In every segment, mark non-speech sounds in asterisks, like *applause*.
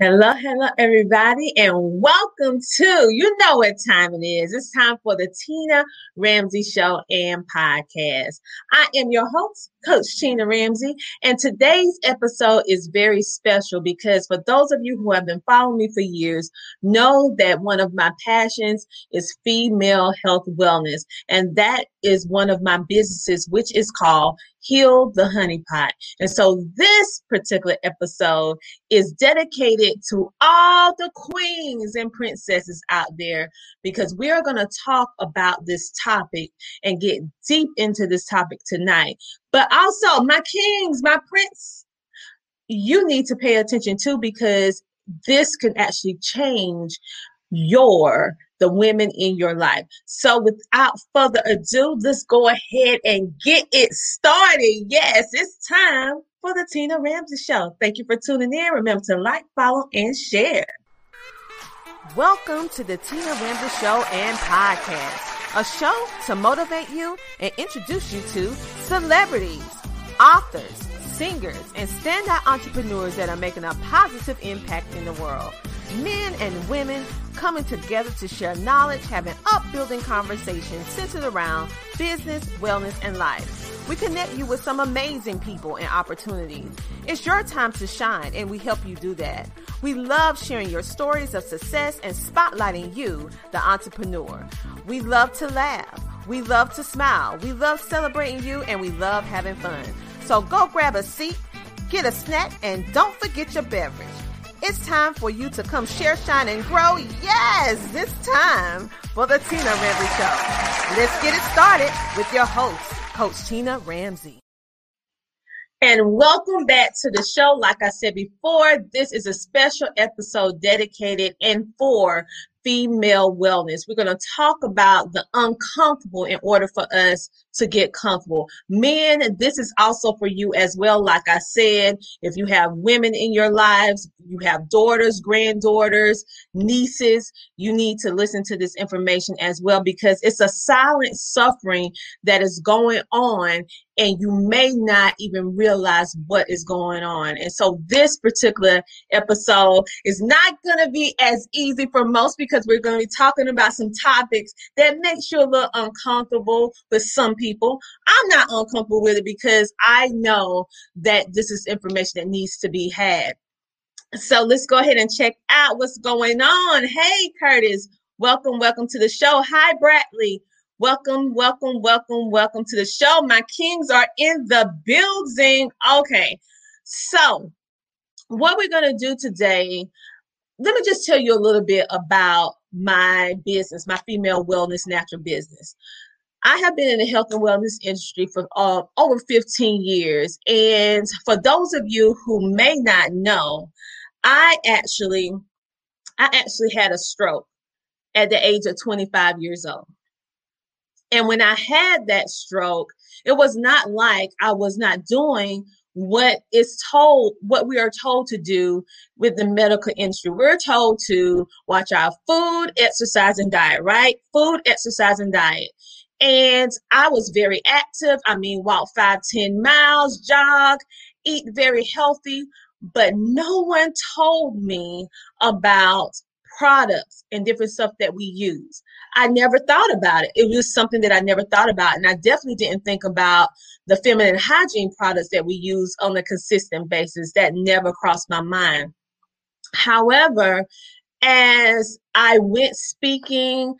Hello, hello, everybody, and welcome to you know what time it is. It's time for the Tina Ramsey Show and Podcast. I am your host, Coach Tina Ramsey, and today's episode is very special because for those of you who have been following me for years, know that one of my passions is female health wellness, and that is one of my businesses, which is called Heal the Honey Pot. And so this particular episode is dedicated to all the queens and princesses out there because we're going to talk about this topic and get deep into this topic tonight. But also, my kings, my prince, you need to pay attention too because this can actually change your the women in your life. So without further ado, let's go ahead and get it started. Yes, it's time for the Tina Ramsey Show. Thank you for tuning in. Remember to like, follow, and share. Welcome to the Tina Ramsey Show and Podcast, a show to motivate you and introduce you to celebrities, authors, singers, and standout entrepreneurs that are making a positive impact in the world. Men and women coming together to share knowledge, having upbuilding conversations centered around business, wellness, and life. We connect you with some amazing people and opportunities. It's your time to shine, and we help you do that. We love sharing your stories of success and spotlighting you, the entrepreneur. We love to laugh. We love to smile. We love celebrating you, and we love having fun. So go grab a seat, get a snack, and don't forget your beverage. It's time for you to come share, shine, and grow. Yes, it's time for the Tina Ramsey Show. Let's get it started with your host, Coach Tina Ramsey. And welcome back to the show. Like I said before, this is a special episode dedicated and for female wellness. We're going to talk about the uncomfortable in order for us to get comfortable. Men, this is also for you as well. Like I said, if you have women in your lives, you have daughters, granddaughters, nieces, you need to listen to this information as well because it's a silent suffering that is going on and you may not even realize what is going on. And so this particular episode is not going to be as easy for most because we're going to be talking about some topics that makes you a little uncomfortable with some people. I'm not uncomfortable with it because I know that this is information that needs to be had. So let's go ahead and check out what's going on. Hey, Curtis, welcome, welcome to the show. Hi, Bradley. Welcome, welcome, welcome, welcome to the show. My kings are in the building. Okay, so what we're going to do today, let me just tell you a little bit about my business, my female wellness natural business. I have been in the health and wellness industry for uh, over 15 years. And for those of you who may not know, I actually I actually had a stroke at the age of 25 years old. And when I had that stroke, it was not like I was not doing what is told, what we are told to do with the medical industry. We're told to watch our food, exercise, and diet, right? Food, exercise, and diet. And I was very active. I mean, walk five, 10 miles, jog, eat very healthy. But no one told me about products and different stuff that we use. I never thought about it. It was something that I never thought about. And I definitely didn't think about the feminine hygiene products that we use on a consistent basis. That never crossed my mind. However, as I went speaking,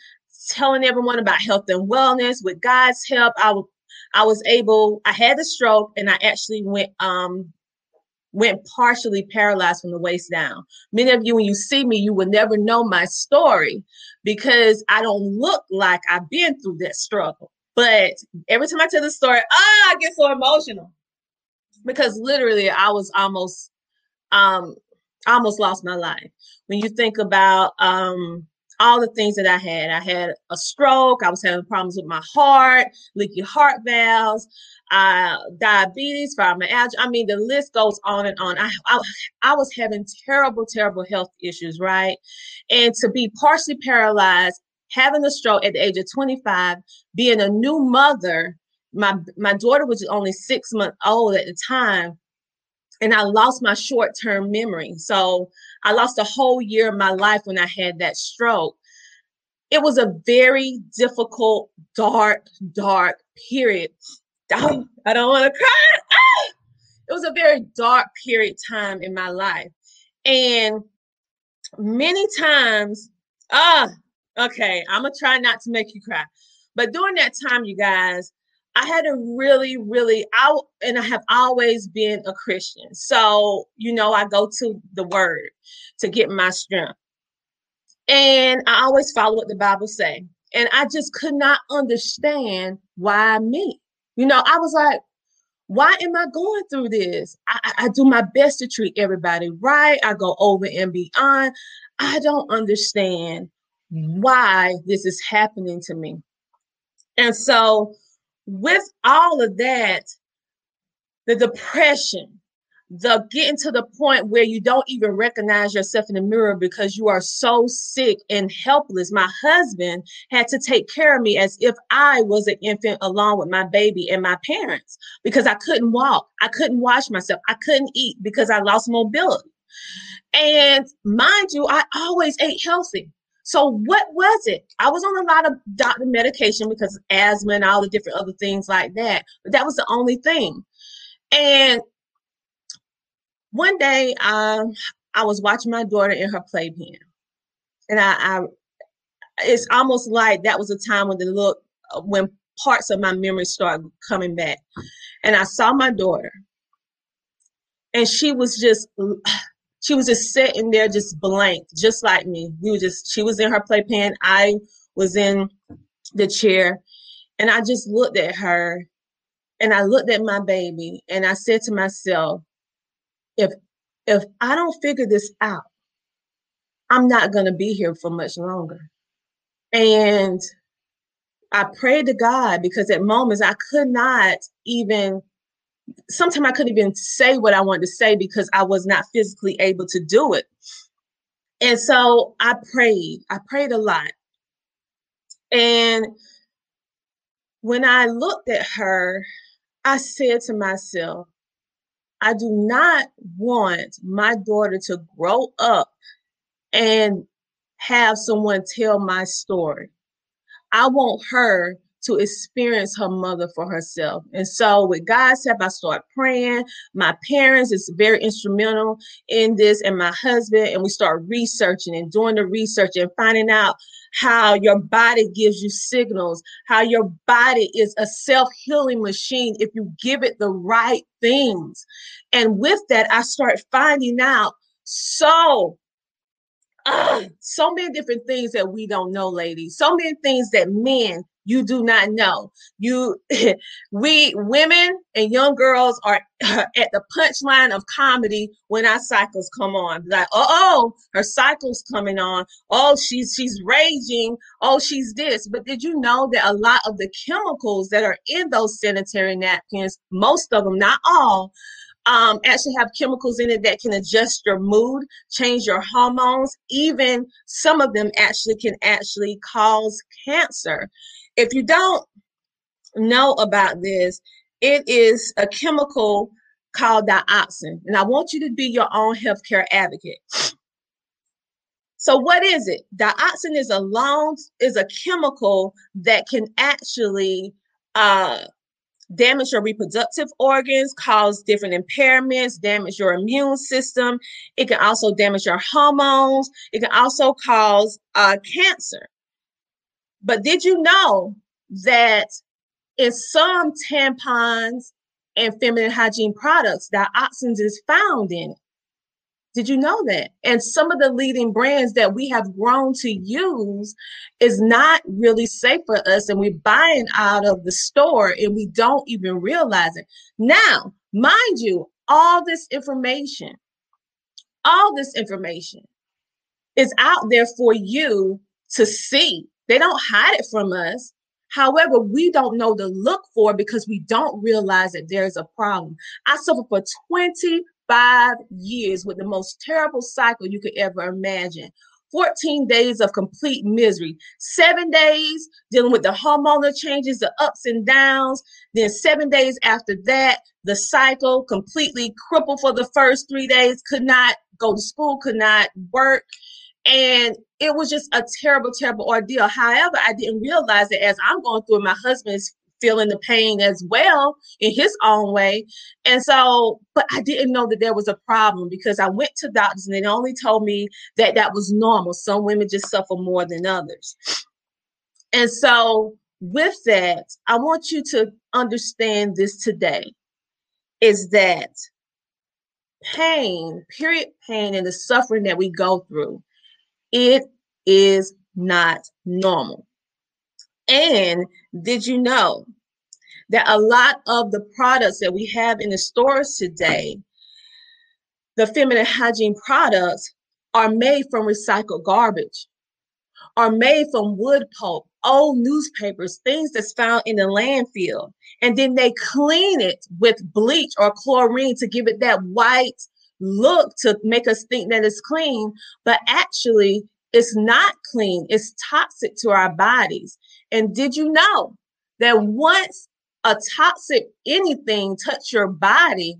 telling everyone about health and wellness, with God's help, I, was able, I had a stroke and I actually went um, went partially paralyzed from the waist down. Many of you, when you see me, you will never know my story because I don't look like I've been through that struggle. But every time I tell the story, ah, I get so emotional because literally I was almost, um, almost lost my life. When you think about um, all the things that I had. I had a stroke. I was having problems with my heart, leaky heart valves, uh, diabetes, fibromyalgia. I mean, the list goes on and on. I, I, I was having terrible, terrible health issues, right? And to be partially paralyzed, having a stroke at the age of 25, being a new mother, my my daughter was only six months old at the time. and I lost my short term memory. So I lost a whole year of my life when I had that stroke. It was a very difficult, dark, dark period. I don't want to cry. Ah! It was a very dark period time in my life. And many times, ah, okay, I'm going to try not to make you cry. But during that time, you guys, I had a really, really out, and I have always been a Christian. So, you know, I go to the word to get my strength. And I always follow what the Bible say. And I just could not understand why me. You know, I was like, why am I going through this? I, I, do my best to treat everybody right. I go over and beyond. I don't understand why this is happening to me. And so with all of that, the depression, the getting to the point where you don't even recognize yourself in the mirror because you are so sick and helpless. My husband had to take care of me as if I was an infant along with my baby and my parents because I couldn't walk. I couldn't wash myself. I couldn't eat because I lost mobility. And mind you, I always ate healthy. So what was it? I was on a lot of doctor medication because asthma and all the different other things like that. But that was the only thing. And one day, um, I was watching my daughter in her playpen, and I, I, it's almost like that was a time when the look when parts of my memory started coming back, and I saw my daughter, and she was just she was just sitting there just blank just like me. We were just she was in her playpen i was in the chair and i just looked at her and i looked at my baby and i said to myself if if i don't figure this out i'm not going to be here for much longer. And i prayed to god because at moments i could not even sometimes I couldn't even say what I wanted to say because I was not physically able to do it. And so I prayed. I prayed a lot. And when I looked at her, I said to myself, I do not want my daughter to grow up and have someone tell my story. I want her to experience her mother for herself. And so, with God's help, I start praying. My parents is very instrumental in this, and my husband, and we start researching and doing the research and finding out how your body gives you signals, how your body is a self healing machine if you give it the right things. And with that, I start finding out so uh, so many different things that we don't know, ladies. So many things that men you do not know. You, *laughs* we women and young girls are *laughs* at the punchline of comedy when our cycles come on. Like, oh, oh, her cycle's coming on. Oh, she's she's raging. Oh, she's this. But did you know that a lot of the chemicals that are in those sanitary napkins, most of them, not all, um, actually have chemicals in it that can adjust your mood, change your hormones. Even some of them actually can actually cause cancer. If you don't know about this, it is a chemical called dioxin. And I want you to be your own healthcare advocate. So what is it? Dioxin is a long is a chemical that can actually uh, damage your reproductive organs, cause different impairments, damage your immune system. It can also damage your hormones. It can also cause uh, cancer. But did you know that in some tampons and feminine hygiene products, dioxins is found in it? Did you know that? And some of the leading brands that we have grown to use is not really safe for us, and we're buying out of the store and we don't even realize it. Now, mind you, all this information, all this information is out there for you to see. They don't hide it from us. However, we don't know to look for because we don't realize that there's a problem. I suffered for 25 years with the most terrible cycle you could ever imagine. 14 days of complete misery, seven days dealing with the hormonal changes, the ups and downs. Then, seven days after that, the cycle completely crippled for the first three days, could not go to school, could not work. And it was just a terrible, terrible ordeal. However, I didn't realize that as I'm going through it, my husband's feeling the pain as well in his own way. And so, but I didn't know that there was a problem because I went to doctors and they only told me that that was normal. Some women just suffer more than others. And so, with that, I want you to understand this today is that pain, period pain, and the suffering that we go through, it is not normal. And did you know that a lot of the products that we have in the stores today, the feminine hygiene products, are made from recycled garbage, are made from wood pulp, old newspapers, things that's found in the landfill. And then they clean it with bleach or chlorine to give it that white look to make us think that it's clean. But actually, it's not clean, it's toxic to our bodies. And did you know that once a toxic anything touch your body,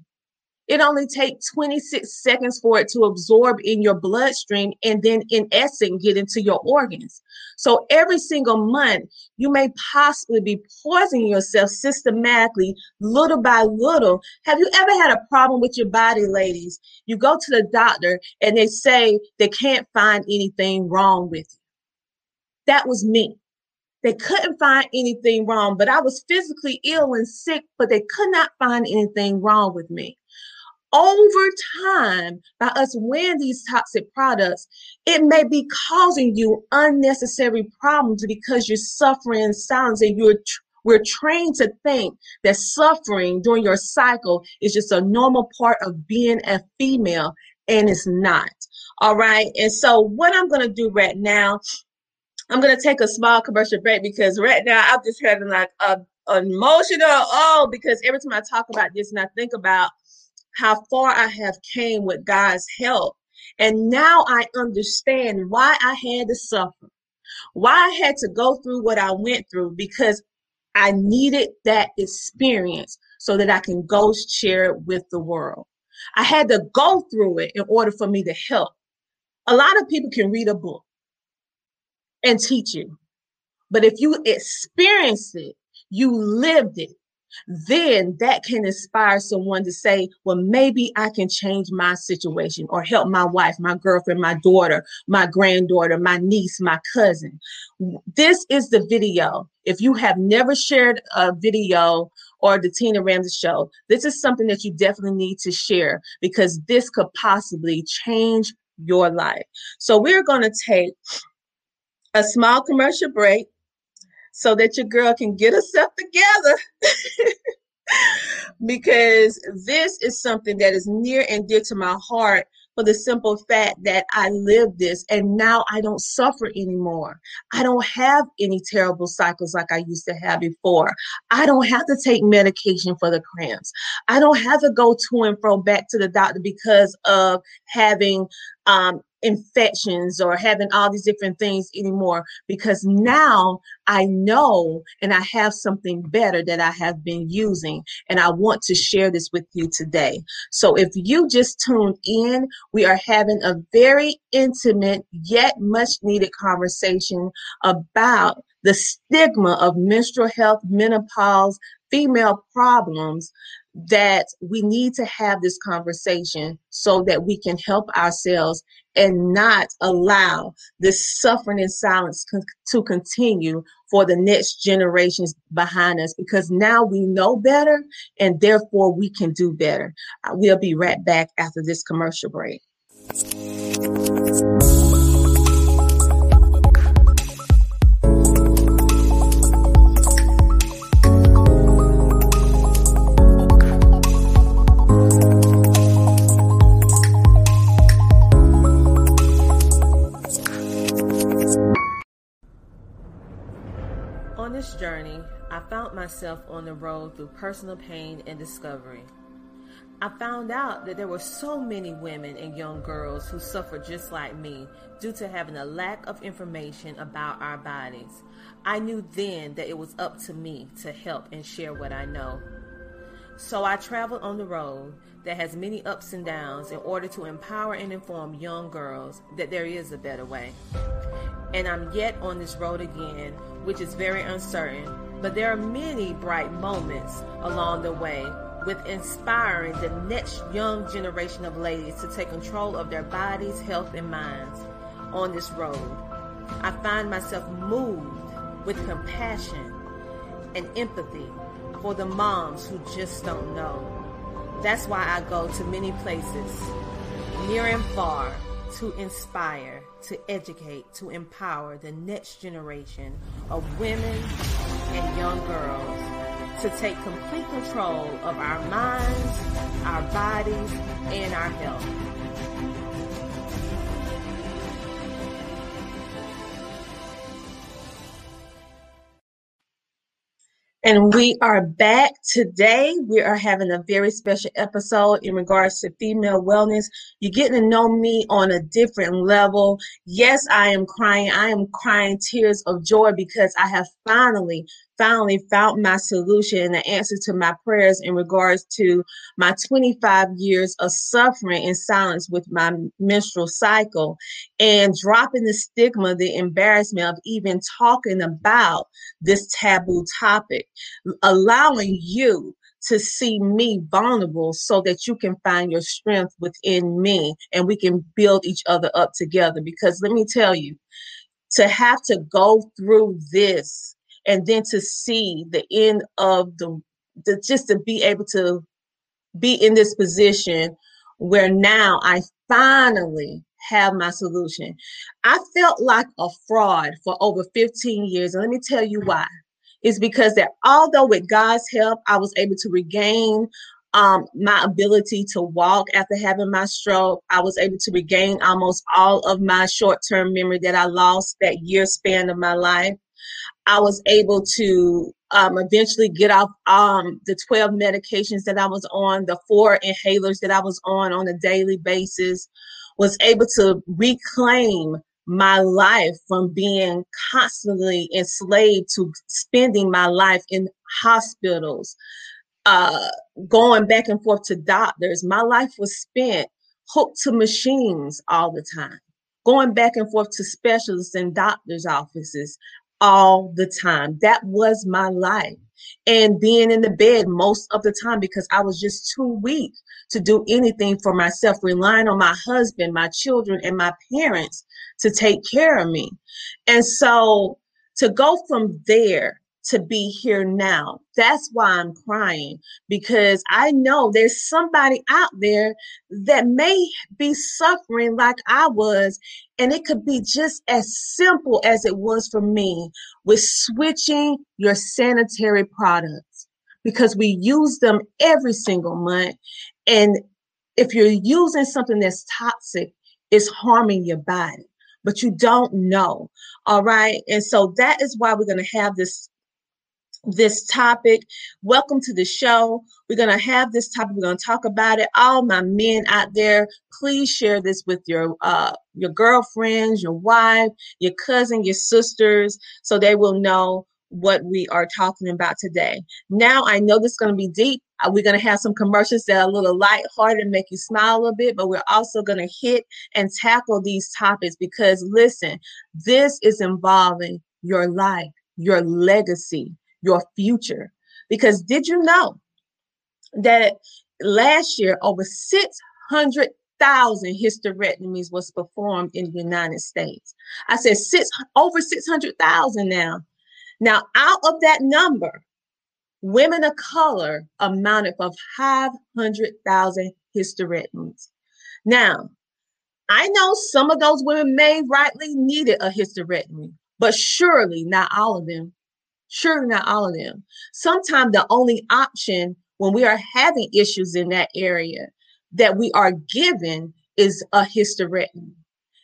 it only takes 26 seconds for it to absorb in your bloodstream and then in essence get into your organs. So every single month, you may possibly be poisoning yourself systematically, little by little. Have you ever had a problem with your body, ladies? You go to the doctor and they say they can't find anything wrong with you. That was me. They couldn't find anything wrong, but I was physically ill and sick, but they could not find anything wrong with me. Over time, by us wearing these toxic products, it may be causing you unnecessary problems because you're suffering in silence and you're we're trained to think that suffering during your cycle is just a normal part of being a female, and it's not. All right. And so, what I'm going to do right now I'm gonna take a small commercial break because right now I'm just having like a emotional oh because every time I talk about this and I think about how far I have came with God's help and now I understand why I had to suffer why I had to go through what I went through because I needed that experience so that I can go share it with the world. I had to go through it in order for me to help. A lot of people can read a book and teach you. But if you experience it, you lived it, then that can inspire someone to say, well, maybe I can change my situation or help my wife, my girlfriend, my daughter, my granddaughter, my niece, my cousin. This is the video. If you have never shared a video or the Tina Ramsey show, this is something that you definitely need to share because this could possibly change your life. So we're going to take a small commercial break so that your girl can get herself together. *laughs* because this is something that is near and dear to my heart for the simple fact that I lived this and now I don't suffer anymore. I don't have any terrible cycles like I used to have before. I don't have to take medication for the cramps. I don't have to go to and fro back to the doctor because of having um, infections or having all these different things anymore because now I know and I have something better that I have been using and I want to share this with you today. So if you just tuned in, we are having a very intimate yet much needed conversation about the stigma of menstrual health, menopause, female problems that we need to have this conversation so that we can help ourselves and not allow this suffering in silence con- to continue for the next generations behind us because now we know better and therefore we can do better. Uh, we'll be right back after this commercial break. Found myself on the road through personal pain and discovery. I found out that there were so many women and young girls who suffered just like me due to having a lack of information about our bodies. I knew then that it was up to me to help and share what I know. So I traveled on the road that has many ups and downs in order to empower and inform young girls that there is a better way. And I'm yet on this road again, which is very uncertain, but there are many bright moments along the way with inspiring the next young generation of ladies to take control of their bodies, health, and minds on this road. I find myself moved with compassion and empathy for the moms who just don't know. That's why I go to many places, near and far, to inspire, to educate, to empower the next generation of women and young girls to take complete control of our minds, our bodies, and our health. And we are back today. We are having a very special episode in regards to female wellness. You're getting to know me on a different level. Yes, I am crying. I am crying tears of joy because I have finally finally found my solution and the answer to my prayers in regards to my 25 years of suffering in silence with my menstrual cycle and dropping the stigma, the embarrassment of even talking about this taboo topic, allowing you to see me vulnerable so that you can find your strength within me and we can build each other up together. Because let me tell you, to have to go through this and then to see the end of the, the just to be able to be in this position where now I finally have my solution. I felt like a fraud for over 15 years. And let me tell you why. It's because that although with God's help, I was able to regain um, my ability to walk after having my stroke. I was able to regain almost all of my short term memory that I lost that year span of my life. I was able to um, eventually get off um, the 12 medications that I was on, the four inhalers that I was on on a daily basis, was able to reclaim my life from being constantly enslaved to spending my life in hospitals, uh, going back and forth to doctors. My life was spent hooked to machines all the time, going back and forth to specialists and doctors' offices, all the time. That was my life. And being in the bed most of the time because I was just too weak to do anything for myself, relying on my husband, my children, and my parents to take care of me. And so to go from there to be here now. That's why I'm crying because I know there's somebody out there that may be suffering like I was. And it could be just as simple as it was for me with switching your sanitary products because we use them every single month. And if you're using something that's toxic, it's harming your body but you don't know. All right. And so that is why we're going to have this this topic. Welcome to the show. We're going to have this topic. We're going to talk about it. All my men out there, please share this with your uh, your girlfriends, your wife, your cousin, your sisters, so they will know what we are talking about today. Now, I know this is going to be deep. Uh, we're going to have some commercials that are a little lighthearted and make you smile a little bit, but we're also going to hit and tackle these topics because, listen, this is involving your life, your legacy, your future. Because did you know that last year over 600,000 hysterectomies was performed in the United States? I said six over 600,000 now. Now, out of that number, women of color amounted for 500,000 hysterectomies. Now, I know some of those women may rightly needed a hysterectomy, but surely not all of them Sure, not all of them. Sometimes the only option when we are having issues in that area that we are given is a hysterectomy.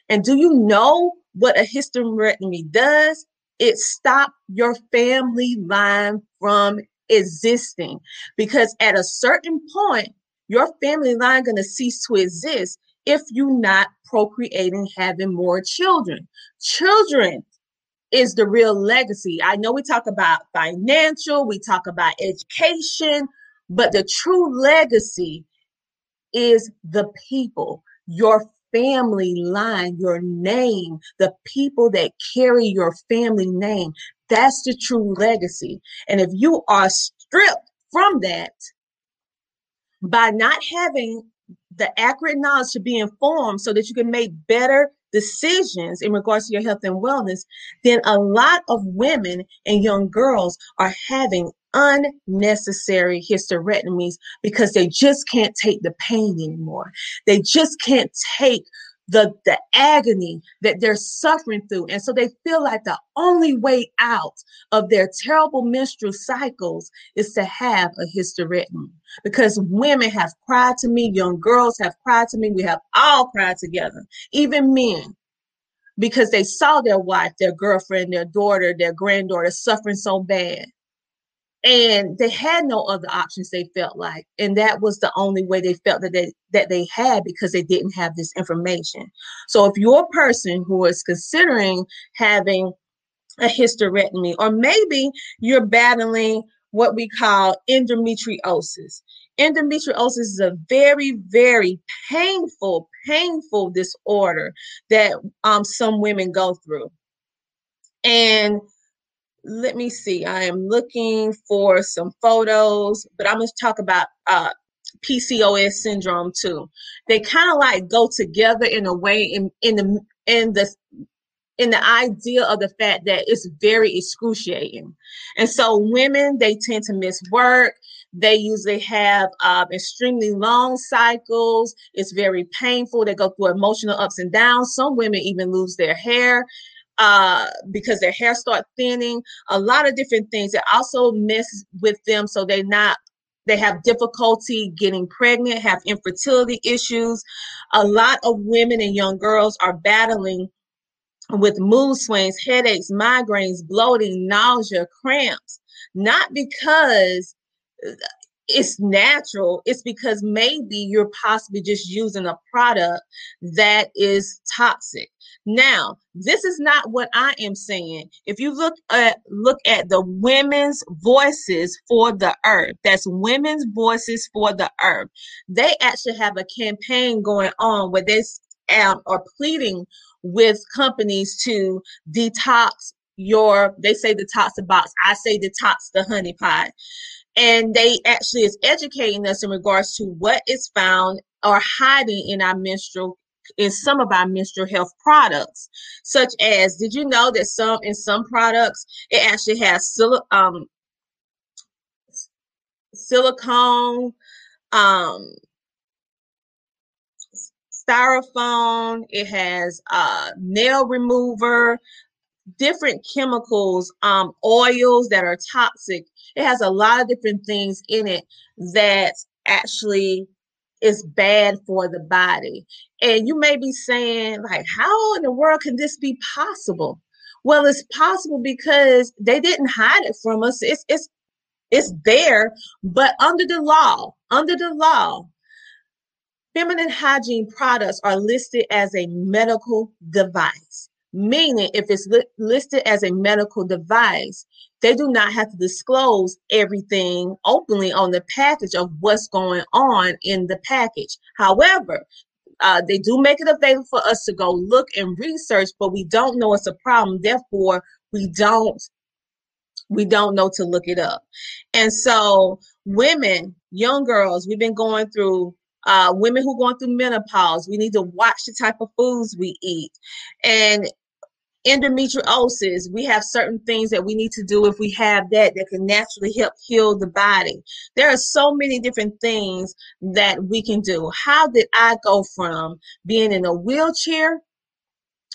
And do you know what a hysterectomy does? It stops your family line from existing because at a certain point, your family line going to cease to exist if you're not procreating, having more children. Children is the real legacy. I know we talk about financial, we talk about education, but the true legacy is the people, your family line, your name, the people that carry your family name. That's the true legacy. And if you are stripped from that by not having the accurate knowledge to be informed so that you can make better decisions in regards to your health and wellness, then a lot of women and young girls are having unnecessary hysterectomies because they just can't take the pain anymore. They just can't take the the agony that they're suffering through. And so they feel like the only way out of their terrible menstrual cycles is to have a hysterectomy. Because women have cried to me young girls have cried to me we have all cried together even men. Because they saw their wife their girlfriend their daughter their granddaughter suffering so bad and they had no other options they felt like and that was the only way they felt that they that they had because they didn't have this information. So if you're a person who is considering having a hysterectomy or maybe you're battling what we call endometriosis endometriosis is a very very painful painful disorder that um, some women go through. And let me see. I am looking for some photos, but I'm going to talk about uh, PCOS syndrome too. They kind of like go together in a way in in the in the in the idea of the fact that it's very excruciating. And so women they tend to miss work. They usually have um, extremely long cycles. It's very painful. They go through emotional ups and downs. Some women even lose their hair uh, because their hair start thinning, a lot of different things that also mess with them. So they not they have difficulty getting pregnant, have infertility issues. A lot of women and young girls are battling with mood swings, headaches, migraines, bloating, nausea, cramps, not because it's natural. It's because maybe you're possibly just using a product that is toxic. Now, this is not what I am saying. If you look at look at the women's voices for the earth, that's women's voices for the earth. They actually have a campaign going on where they um, are pleading with companies to detox your they say detox the box i say detox the honey pot and they actually is educating us in regards to what is found or hiding in our menstrual in some of our menstrual health products such as did you know that some in some products it actually has sil- um, silicone um, styrofoam it has uh, nail remover different chemicals, um, oils that are toxic. It has a lot of different things in it that actually is bad for the body. And you may be saying, like, how in the world can this be possible? Well, it's possible because they didn't hide it from us. It's it's it's there, but under the law, under the law, feminine hygiene products are listed as a medical device meaning if it's li- listed as a medical device they do not have to disclose everything openly on the package of what's going on in the package. However uh, they do make it available for us to go look and research but we don't know it's a problem. Therefore we don't we don't know to look it up. And so women young girls we've been going through uh, women who going through menopause, we need to watch the type of foods we eat. And endometriosis, we have certain things that we need to do if we have that that can naturally help heal the body. There are so many different things that we can do. How did I go from being in a wheelchair,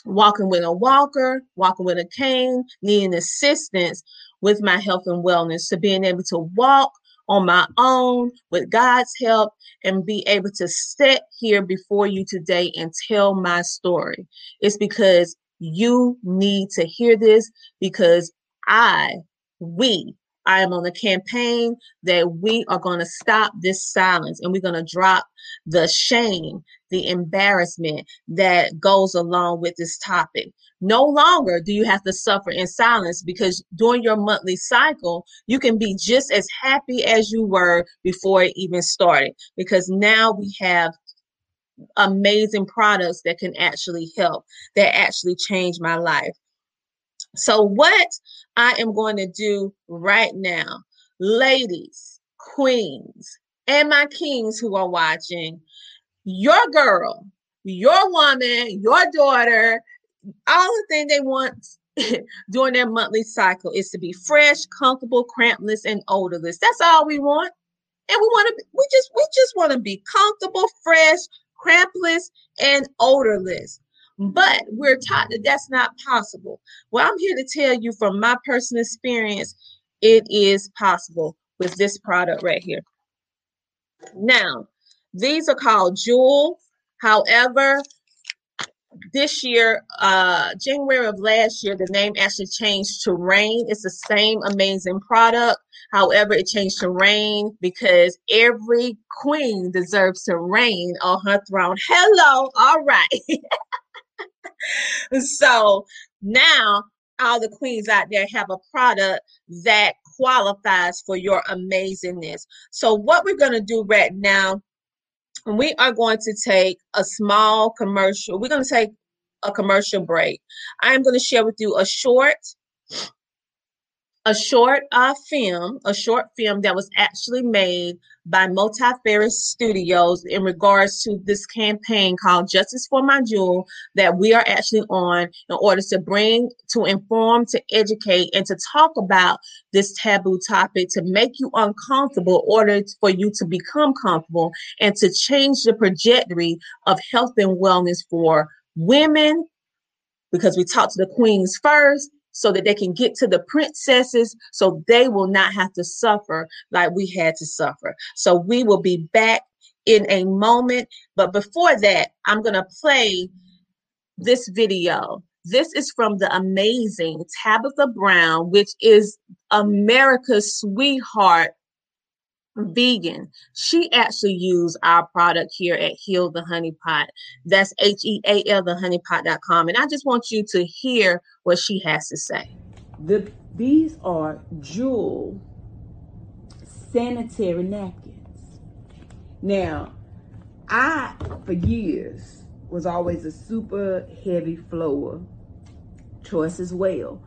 walking with a walker, walking with a cane, needing assistance with my health and wellness to being able to walk on my own with God's help and be able to sit here before you today and tell my story. It's because you need to hear this because I, we I am on a campaign that we are going to stop this silence and we're going to drop the shame, the embarrassment that goes along with this topic. No longer do you have to suffer in silence because during your monthly cycle, you can be just as happy as you were before it even started because now we have amazing products that can actually help, that actually change my life. So, what I am going to do right now, ladies, queens, and my kings who are watching, your girl, your woman, your daughter, all the thing they want *laughs* during their monthly cycle is to be fresh, comfortable, crampless, and odorless. That's all we want. And we want to we just we just want to be comfortable, fresh, crampless, and odorless. But we're taught that that's not possible. Well, I'm here to tell you from my personal experience, it is possible with this product right here. Now, these are called Jewel. However, this year, uh, January of last year, the name actually changed to Reign. It's the same amazing product. However, it changed to Reign because every queen deserves to reign on her throne. Hello, all right. *laughs* so now all the queens out there have a product that qualifies for your amazingness. So, what we're going to do right now, we are going to take a small commercial. We're going to take a commercial break. I'm going to share with you a short a short uh, film, a short film that was actually made by Multifarious Studios in regards to this campaign called Justice for My Jewel that we are actually on in order to bring, to inform, to educate, and to talk about this taboo topic to make you uncomfortable in order for you to become comfortable and to change the trajectory of health and wellness for women because we talked to the queens first so that they can get to the princesses so they will not have to suffer like we had to suffer. So we will be back in a moment. But before that, I'm going to play this video. This is from the amazing Tabitha Brown, which is America's sweetheart vegan. She actually used our product here at Heal the Honey Pot. That's H E A L the honeypot.com. And I just want you to hear what she has to say. The these are jewel sanitary napkins. Now, I for years was always a super heavy flower choice as well.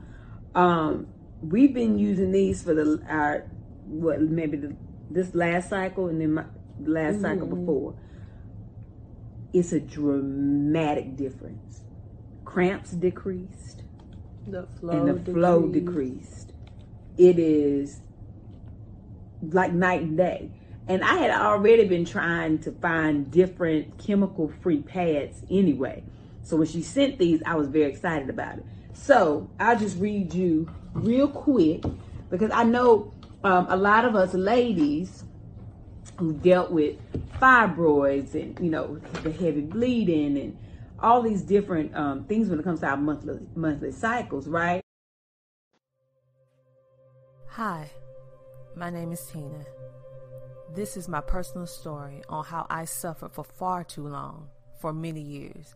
Um, we've been using these for the our what maybe the this last cycle and then my last mm-hmm. cycle before, it's a dramatic difference. Cramps decreased. The flow and the decreased. flow decreased. It is like night and day. And I had already been trying to find different chemical free pads anyway. So when she sent these, I was very excited about it. So I'll just read you real quick because I know um, a lot of us ladies who dealt with fibroids and you know the heavy bleeding and all these different um, things when it comes to our monthly monthly cycles, right? Hi, my name is Tina. This is my personal story on how I suffered for far too long, for many years.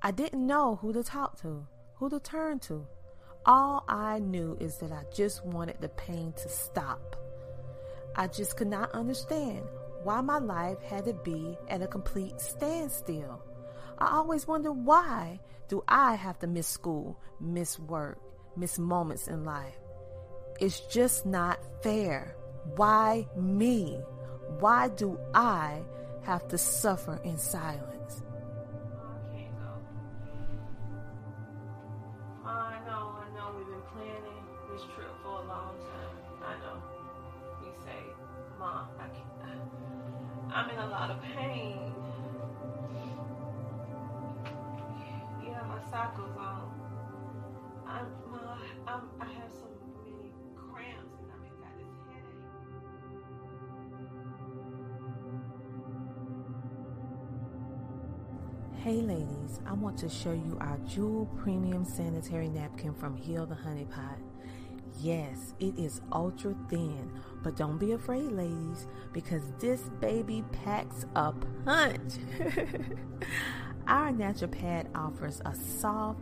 I didn't know who to talk to, who to turn to. All I knew is that I just wanted the pain to stop. I just could not understand why my life had to be at a complete standstill. I always wondered why do I have to miss school, miss work, miss moments in life? It's just not fair. Why me? Why do I have to suffer in silence? I'm in a lot of pain. Yeah, my cycle's on. I'm, my, I'm, I have so many cramps and I've got this headache. Hey ladies, I want to show you our Jewel Premium Sanitary Napkin from Heal the Honey Pot. Yes, it is ultra thin, but don't be afraid, ladies, because this baby packs a punch. *laughs* Our natural pad offers a soft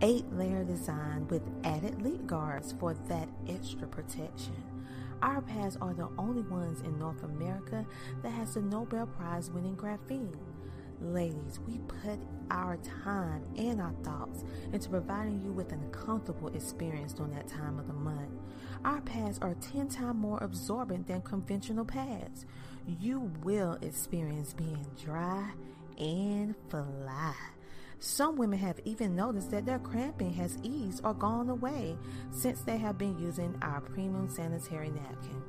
eight layer design with added lead guards for that extra protection. Our pads are the only ones in North America that has the Nobel Prize winning graphene. Ladies, we put our time and our thoughts into providing you with an comfortable experience during that time of the month. Our pads are 10 times more absorbent than conventional pads. You will experience being dry and fly. Some women have even noticed that their cramping has eased or gone away since they have been using our premium sanitary napkin.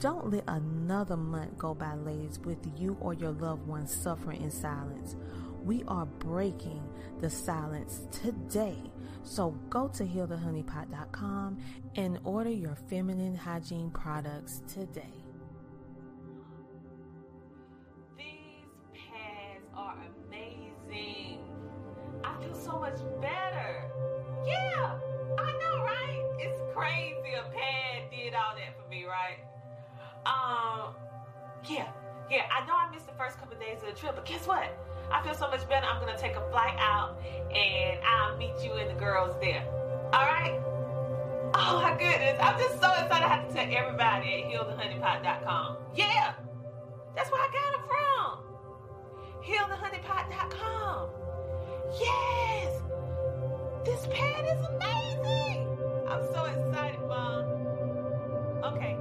Don't let another month go by, ladies, with you or your loved ones suffering in silence. We are breaking the silence today. So go to healthehoneypot.com and order your feminine hygiene products today. These pads are amazing. I feel so much better. Yeah, I know, right? It's crazy. A pad did all that for me, right? Um, yeah, yeah. I know I missed the first couple of days of the trip, but guess what? I feel so much better. I'm gonna take a flight out, and I'll meet you and the girls there. All right? Oh my goodness, I'm just so excited. I have to tell everybody at healthehoneypot.com. Yeah, that's where I got them from. Healthehoneypot.com. Yes, this pad is amazing. I'm so excited, Mom. Okay.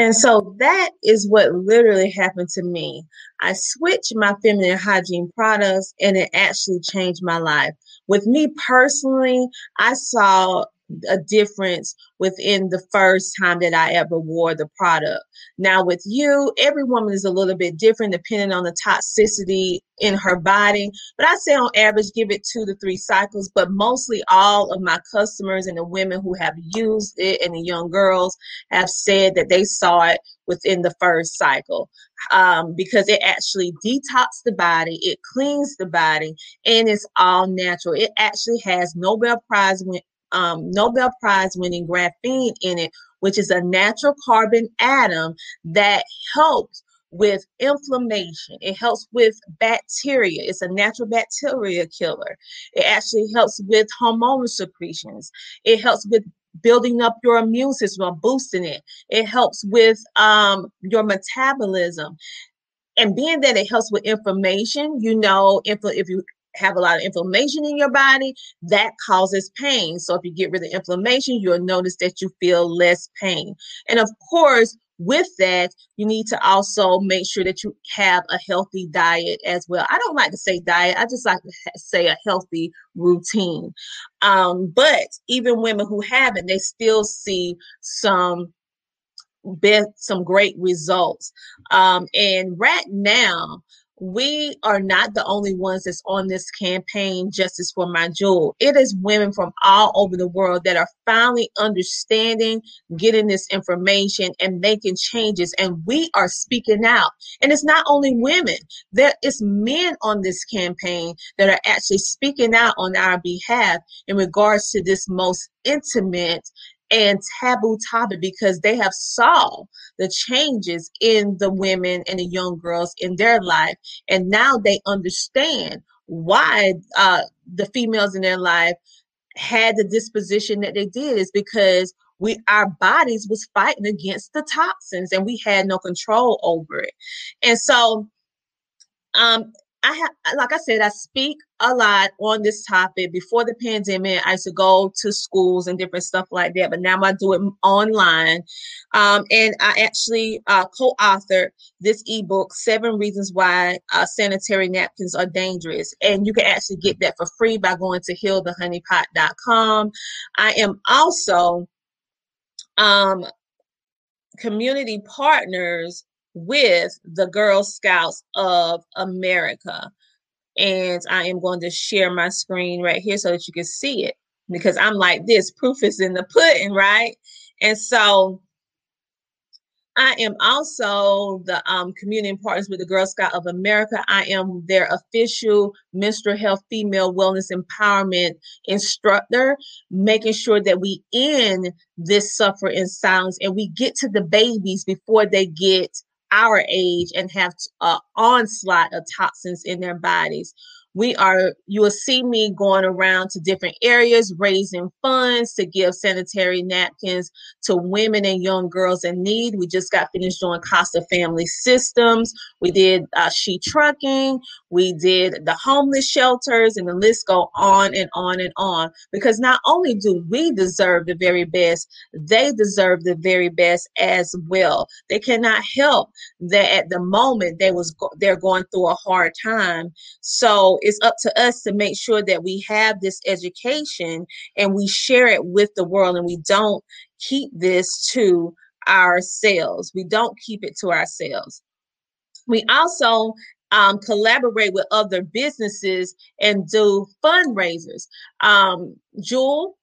And so that is what literally happened to me. I switched my feminine hygiene products and it actually changed my life. With me personally, I saw a difference within the first time that I ever wore the product. Now, with you, every woman is a little bit different depending on the toxicity in her body. But I say on average, give it two to three cycles. But mostly all of my customers and the women who have used it and the young girls have said that they saw it within the first cycle um, because it actually detox the body, it cleans the body, and it's all natural. It actually has Nobel Prize win- um, Nobel Prize winning graphene in it, which is a natural carbon atom that helps with inflammation. It helps with bacteria. It's a natural bacteria killer. It actually helps with hormonal secretions. It helps with building up your immune system or boosting it. It helps with um, your metabolism. And being that it helps with inflammation, you know, if you have a lot of inflammation in your body, that causes pain. So if you get rid of inflammation, you'll notice that you feel less pain. And of course, with that, you need to also make sure that you have a healthy diet as well. I don't like to say diet, I just like to say a healthy routine. Um, but even women who haven't, they still see some best some great results. Um, and right now, we are not the only ones that's on this campaign, Justice for My Jewel. It is women from all over the world that are finally understanding, getting this information, and making changes. And we are speaking out. And it's not only women, there is men on this campaign that are actually speaking out on our behalf in regards to this most intimate and taboo topic because they have saw the changes in the women and the young girls in their life. And now they understand why uh, the females in their life had the disposition that they did is because we our bodies was fighting against the toxins and we had no control over it. And so um I have, like I said, I speak a lot on this topic. Before the pandemic, I used to go to schools and different stuff like that, but now I do it online. Um, and I actually uh, co-authored this ebook, Seven Reasons Why uh, Sanitary Napkins Are Dangerous. And you can actually get that for free by going to healthehoneypot.com. I am also um, community partners with the Girl Scouts of America. And I am going to share my screen right here so that you can see it because I'm like this proof is in the pudding, right? And so I am also the um, community partners with the Girl Scout of America. I am their official menstrual health, female wellness empowerment instructor, making sure that we end this suffering in silence and we get to the babies before they get our age and have an onslaught of toxins in their bodies we are you will see me going around to different areas raising funds to give sanitary napkins to women and young girls in need. We just got finished doing costa family systems. We did uh, she trucking. We did the homeless shelters and the list go on and on and on. Because not only do we deserve the very best they deserve the very best as well. They cannot help that at the moment they was they're going through a hard time. So it's up to us to make sure that we have this education and we share it with the world and we don't keep this to ourselves. We don't keep it to ourselves. We also um, collaborate with other businesses and do fundraisers. Um, Jewel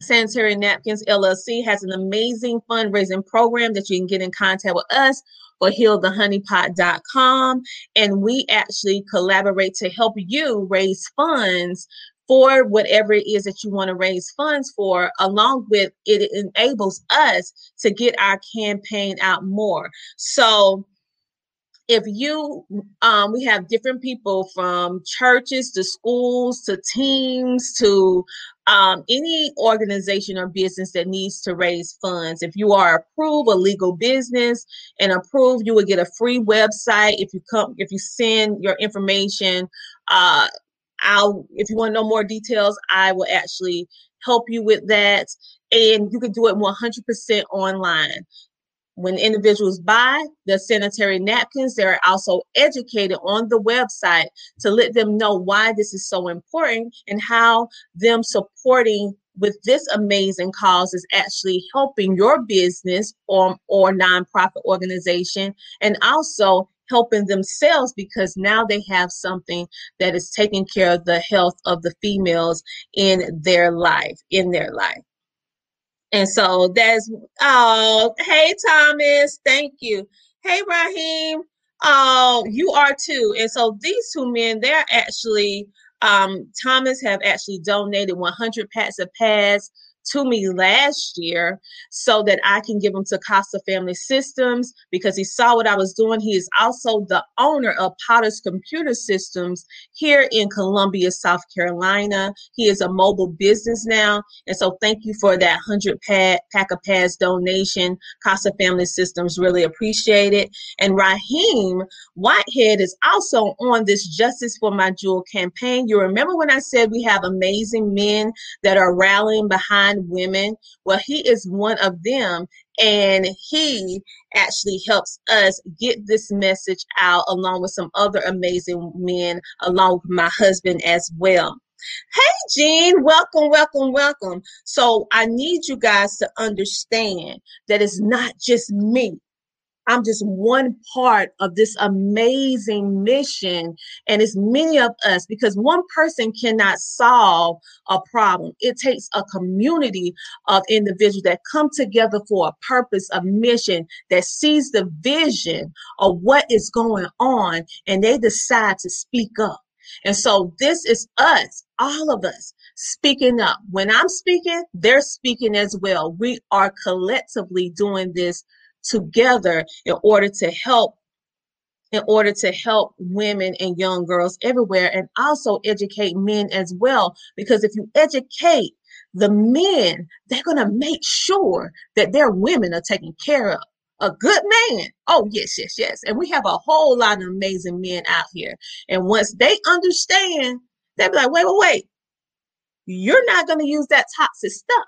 Sanitary Napkins LLC has an amazing fundraising program that you can get in contact with us or healthehoneypot.com. And we actually collaborate to help you raise funds for whatever it is that you want to raise funds for, along with it enables us to get our campaign out more. So if you um, we have different people from churches to schools to teams to um, any organization or business that needs to raise funds. If you are approved a legal business and approved you will get a free website. If you come if you send your information uh, i'll if you want to know more details i will actually help you with that. And you can do it 100% online when individuals buy the sanitary napkins, they're also educated on the website to let them know why this is so important and how them supporting with this amazing cause is actually helping your business or, or nonprofit organization and also helping themselves because now they have something that is taking care of the health of the females in their life in their life and so that's oh, hey Thomas, thank you. Hey Raheem, oh, you are too. And so these two men, they're actually um, Thomas have actually donated 100 packs of pads to me last year so that I can give him to Costa Family Systems because he saw what I was doing. He is also the owner of Potter's Computer Systems here in Columbia, South Carolina. He is a mobile business now. And so thank you for that 100 pad, pack of pads donation. Costa Family Systems really appreciate it. And Raheem Whitehead is also on this Justice for My Jewel campaign. You remember when I said we have amazing men that are rallying behind women. Well, he is one of them, and he actually helps us get this message out along with some other amazing men, along with my husband as well. Hey, Jean, welcome, welcome, welcome. So, I need you guys to understand that it's not just me I'm just one part of this amazing mission. And it's many of us because one person cannot solve a problem. It takes a community of individuals that come together for a purpose, a mission that sees the vision of what is going on and they decide to speak up. And so this is us, all of us speaking up. When I'm speaking, they're speaking as well. We are collectively doing this together in order to help in order to help women and young girls everywhere and also educate men as well. Because if you educate the men they're going to make sure that their women are taken care of a good man. Oh yes yes yes. And we have a whole lot of amazing men out here. And once they understand they'll be like wait wait wait. You're not going to use that toxic stuff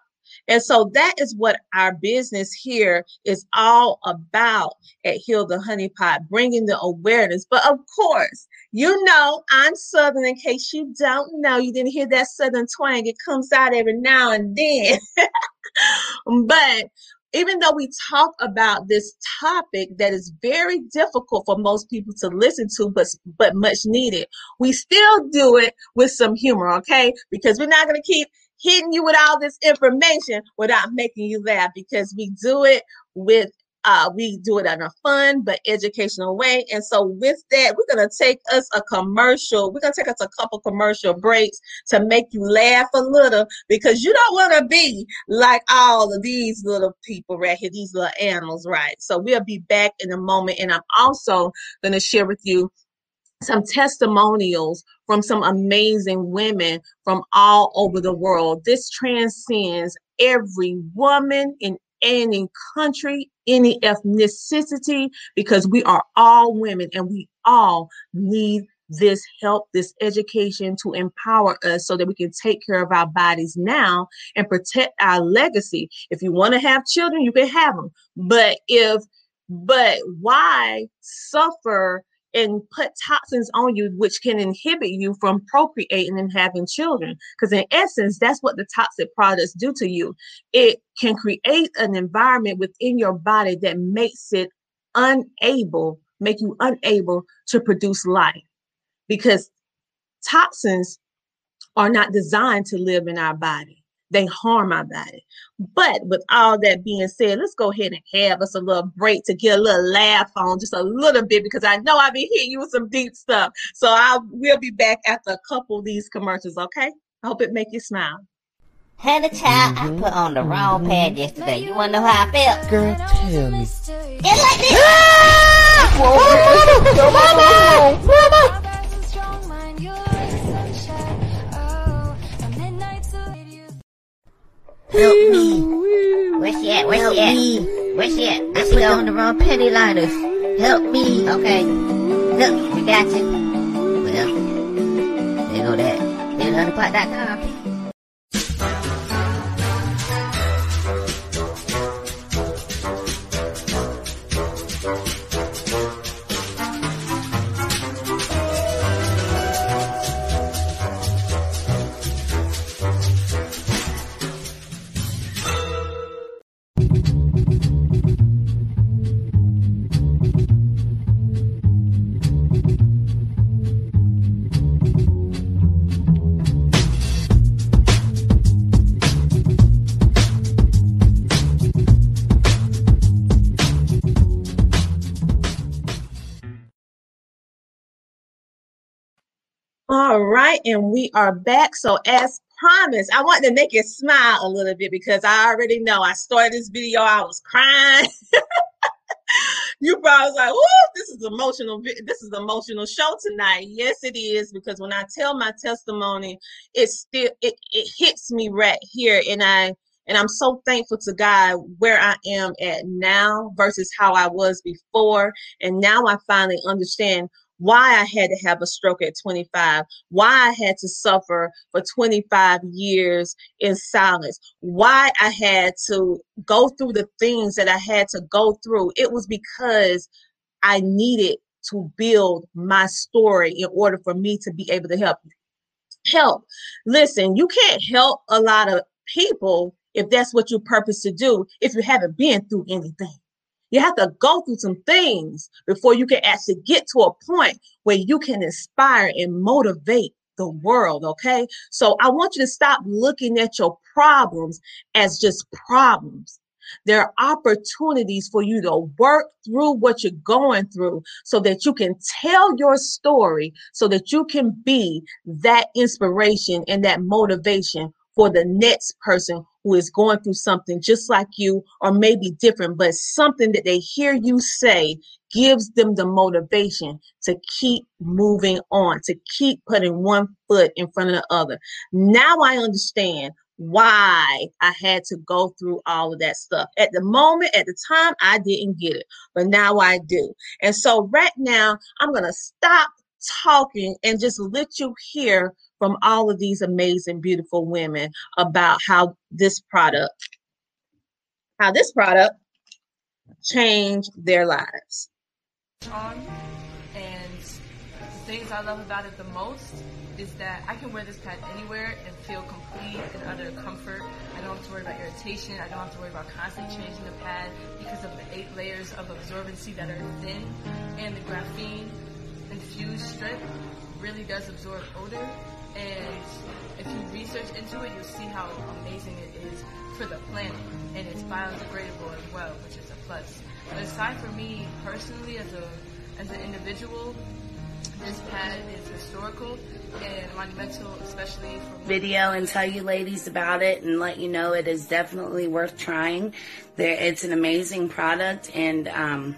and so that is what our business here is all about at Heal the Honey Pot, bringing the awareness. But of course, you know, I'm Southern in case you don't know, you didn't hear that Southern twang. It comes out every now and then. *laughs* but even though we talk about this topic that is very difficult for most people to listen to, but but much needed, we still do it with some humor, okay? Because we're not going to keep hitting you with all this information without making you laugh because we do it with uh, we do it in a fun but educational way. And so, with that, we're going to take us a commercial. We're going to take us a couple commercial breaks to make you laugh a little because you don't want to be like all of these little people right here, these little animals, right? So, we'll be back in a moment. And I'm also going to share with you some testimonials from some amazing women from all over the world. This transcends every woman in any country, any ethnicity, because we are all women and we all need this help, this education to empower us so that we can take care of our bodies now and protect our legacy. If you want to have children, you can have them. But if, but why suffer and put toxins on you, which can inhibit you from procreating and having children. Because in essence, that's what the toxic products do to you. It can create an environment within your body that makes it unable, make you unable to produce life. Because toxins are not designed to live in our body they harm our body. But with all that being said, let's go ahead and have us a little break to get a little laugh on just a little bit because I know I've been hitting you with some deep stuff. So I will be back after a couple of these commercials, okay? I hope it make you smile. Hannah child, mm-hmm. I put on the wrong pad yesterday. You wanna know how I felt? Girl, tell me. It's like this. Ah! Mama! Mama! Help me. Where's she at? Where's Help she at? Me. Where's she at? I put on the wrong panty liners. Help me. Okay. Look, we got you. Well, there you go that. Here's All right, and we are back. So, as promised, I want to make you smile a little bit because I already know I started this video, I was crying. *laughs* you probably was like, "Oh, this is emotional. This is emotional show tonight." Yes, it is because when I tell my testimony, it still it, it hits me right here, and I and I'm so thankful to God where I am at now versus how I was before, and now I finally understand why I had to have a stroke at 25, why I had to suffer for 25 years in silence, why I had to go through the things that I had to go through. It was because I needed to build my story in order for me to be able to help help. Listen, you can't help a lot of people if that's what you purpose to do if you haven't been through anything. You have to go through some things before you can actually get to a point where you can inspire and motivate the world. Okay. So I want you to stop looking at your problems as just problems. There are opportunities for you to work through what you're going through so that you can tell your story so that you can be that inspiration and that motivation for the next person who is going through something just like you or maybe different, but something that they hear you say gives them the motivation to keep moving on, to keep putting one foot in front of the other. Now I understand why I had to go through all of that stuff. At the moment, at the time, I didn't get it, but now I do. And so right now, I'm going to stop talking and just let you hear from all of these amazing, beautiful women about how this product, how this product changed their lives. On and things I love about it the most is that I can wear this pad anywhere and feel complete and utter comfort. I don't have to worry about irritation. I don't have to worry about constantly changing the pad because of the eight layers of absorbency that are thin and the graphene really does absorb odor. And if you research into it, you'll see how amazing it is for the planet. And it's biodegradable as well, which is a plus. But aside from me personally as a as an individual, this pad is historical and monumental, especially for video and tell you ladies about it and let you know it is definitely worth trying. There, it's an amazing product and um,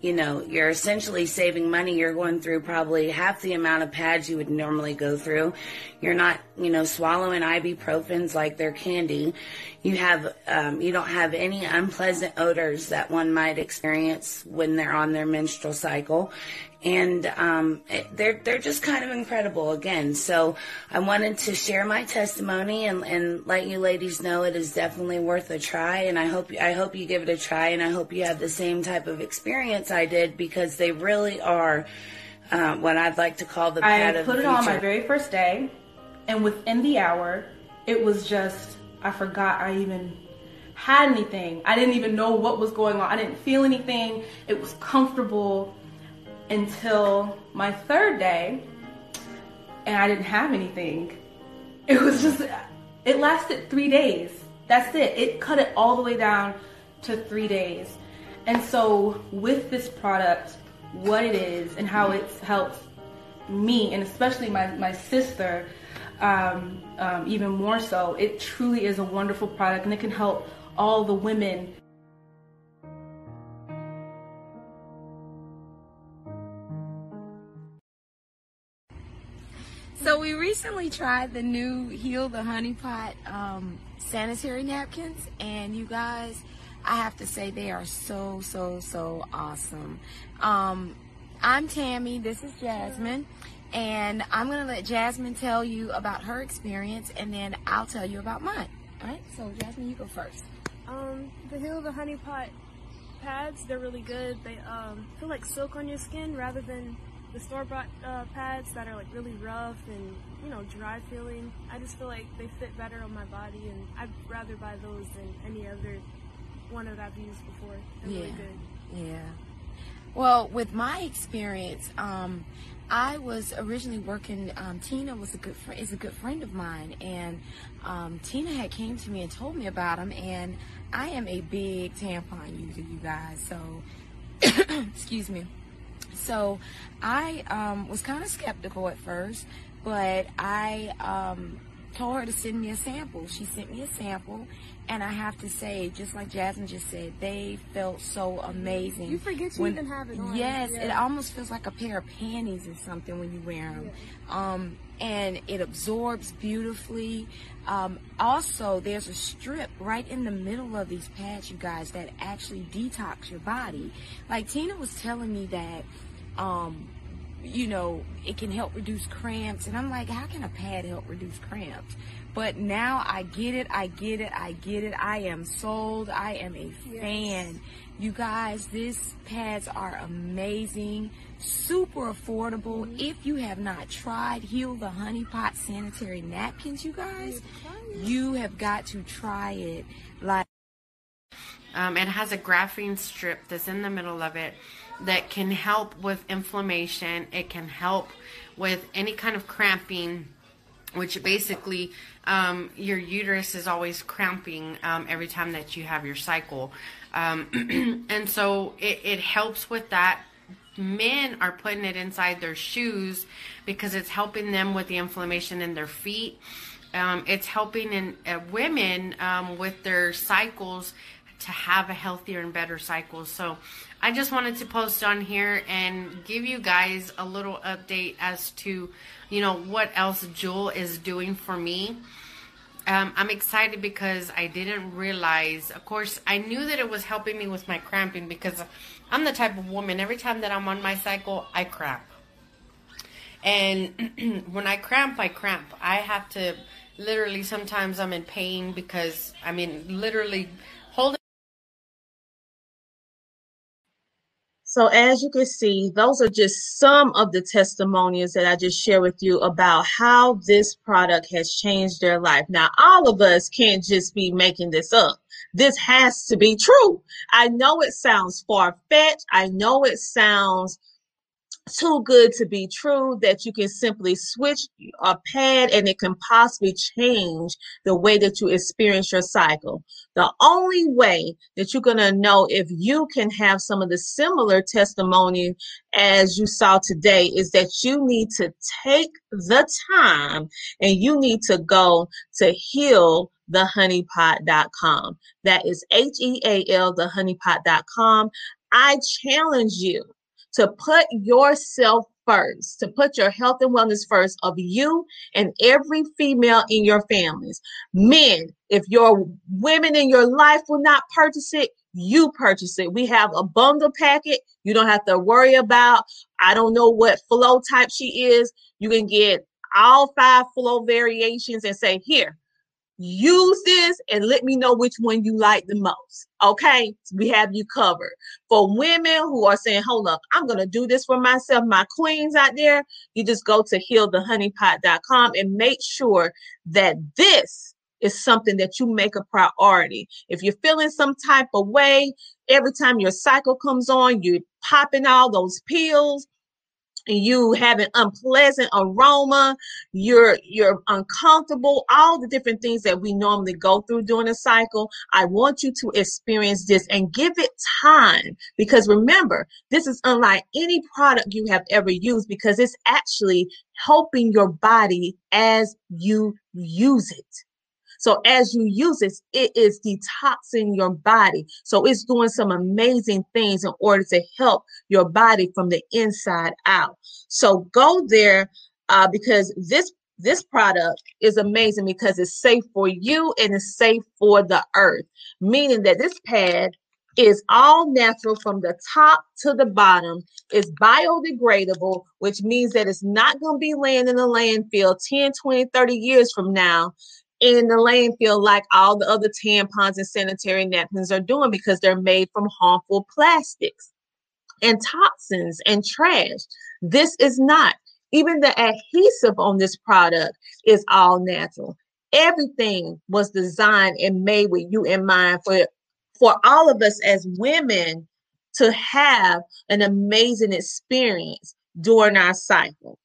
you know, you're essentially saving money. You're going through probably half the amount of pads you would normally go through. You're not, you know, swallowing ibuprofens like they're candy. You have, um, you don't have any unpleasant odors that one might experience when they're on their menstrual cycle and um, they're they're just kind of incredible again. So I wanted to share my testimony and, and let you ladies know it is definitely worth a try. And I hope I hope you give it a try, and I hope you have the same type of experience I did because they really are uh, what I'd like to call the I put it on my very first day, and within the hour, it was just I forgot I even had anything. I didn't even know what was going on. I didn't feel anything. It was comfortable until my third day, and I didn't have anything. *laughs* It was just it lasted three days. That's it. It cut it all the way down to three days. And so with this product, what it is and how it's helped me and especially my, my sister um, um, even more so it truly is a wonderful product and it can help all the women So we recently tried the new Heal the Honey Pot um, sanitary napkins, and you guys, I have to say they are so so so awesome. Um, I'm Tammy. This is Jasmine. And I'm gonna let Jasmine tell you about her experience, and then I'll tell you about mine. All right. So Jasmine, you go first. Um, the Heal the Honey Pot pads, they're really good. They um, feel like silk on your skin rather than the store-bought uh, pads that are like really rough and you know dry feeling. I just feel like they fit better on my body, and I'd rather buy those than any other one that I've used before. They're really Yeah. good. Yeah. Well, with my experience, um, I was originally working. Um, Tina was a good fr- is a good friend of mine, and um, Tina had came to me and told me about them. And I am a big tampon user, you guys. So, *coughs* excuse me. So, I um, was kind of skeptical at first, but I um, told her to send me a sample. She sent me a sample, and I have to say, just like Jasmine just said, they felt so amazing. You forget you even have it on. Yes, it almost feels like a pair of panties or something when you wear them. Um, and it absorbs beautifully. Um, also, there's a strip right in the middle of these pads, you guys, that actually detox your body. Like Tina was telling me that, um, you know, it can help reduce cramps. And I'm like, how can a pad help reduce cramps? But now I get it, I get it, I get it. I am sold. I am a fan. You guys, these pads are amazing, super affordable. If you have not tried Heal the Honey Pot sanitary napkins, you guys, you have got to try it. Like Um, it has a graphene strip that's in the middle of it that can help with inflammation. It can help with any kind of cramping, which basically um, your uterus is always cramping um, every time that you have your cycle. Um, *clears throat* and so it, it helps with that. Men are putting it inside their shoes because it's helping them with the inflammation in their feet. Um, it's helping in uh, women um, with their cycles to have a healthier and better cycle. So I just wanted to post on here and give you guys a little update as to, you know, what else Jewel is doing for me. Um, I'm excited because I didn't realize, of course, I knew that it was helping me with my cramping because I'm the type of woman, every time that I'm on my cycle, I cramp. And *clears throat* when I cramp, I cramp. I have to literally, sometimes I'm in pain because, I mean, literally So, as you can see, those are just some of the testimonials that I just share with you about how this product has changed their life. Now, all of us can't just be making this up. This has to be true. I know it sounds far fetched. I know it sounds too good to be true that you can simply switch a pad and it can possibly change the way that you experience your cycle. The only way that you're going to know if you can have some of the similar testimony as you saw today is that you need to take the time and you need to go to healthehoneypot.com. That is H E A L, thehoneypot.com. I challenge you to put yourself first, to put your health and wellness first of you and every female in your families. Men, if your women in your life will not purchase it, you purchase it. We have a bundle packet. You don't have to worry about, I don't know what flow type she is. You can get all five flow variations and say, here, use this and let me know which one you like the most. Okay, we have you covered. For women who are saying, hold up, I'm going to do this for myself, my queens out there, you just go to healthehoneypot.com and make sure that this is something that you make a priority. If you're feeling some type of way, every time your cycle comes on, you're popping all those pills, you have an unpleasant aroma you're you're uncomfortable all the different things that we normally go through during a cycle i want you to experience this and give it time. Because remember this is unlike any product you have ever used because it's actually helping your body as you use it so as you use it, it is detoxing your body. So it's doing some amazing things in order to help your body from the inside out. So go there uh, because this this product is amazing because it's safe for you and it's safe for the earth, meaning that this pad is all natural from the top to the bottom. It's biodegradable, which means that it's not going to be laying in the landfill 10, 20, 30 years from now in the landfill like all the other tampons and sanitary napkins are doing because they're made from harmful plastics and toxins and trash. This is not. Even the adhesive on this product is all natural. Everything was designed and made with you in mind for for all of us as women to have an amazing experience during our cycle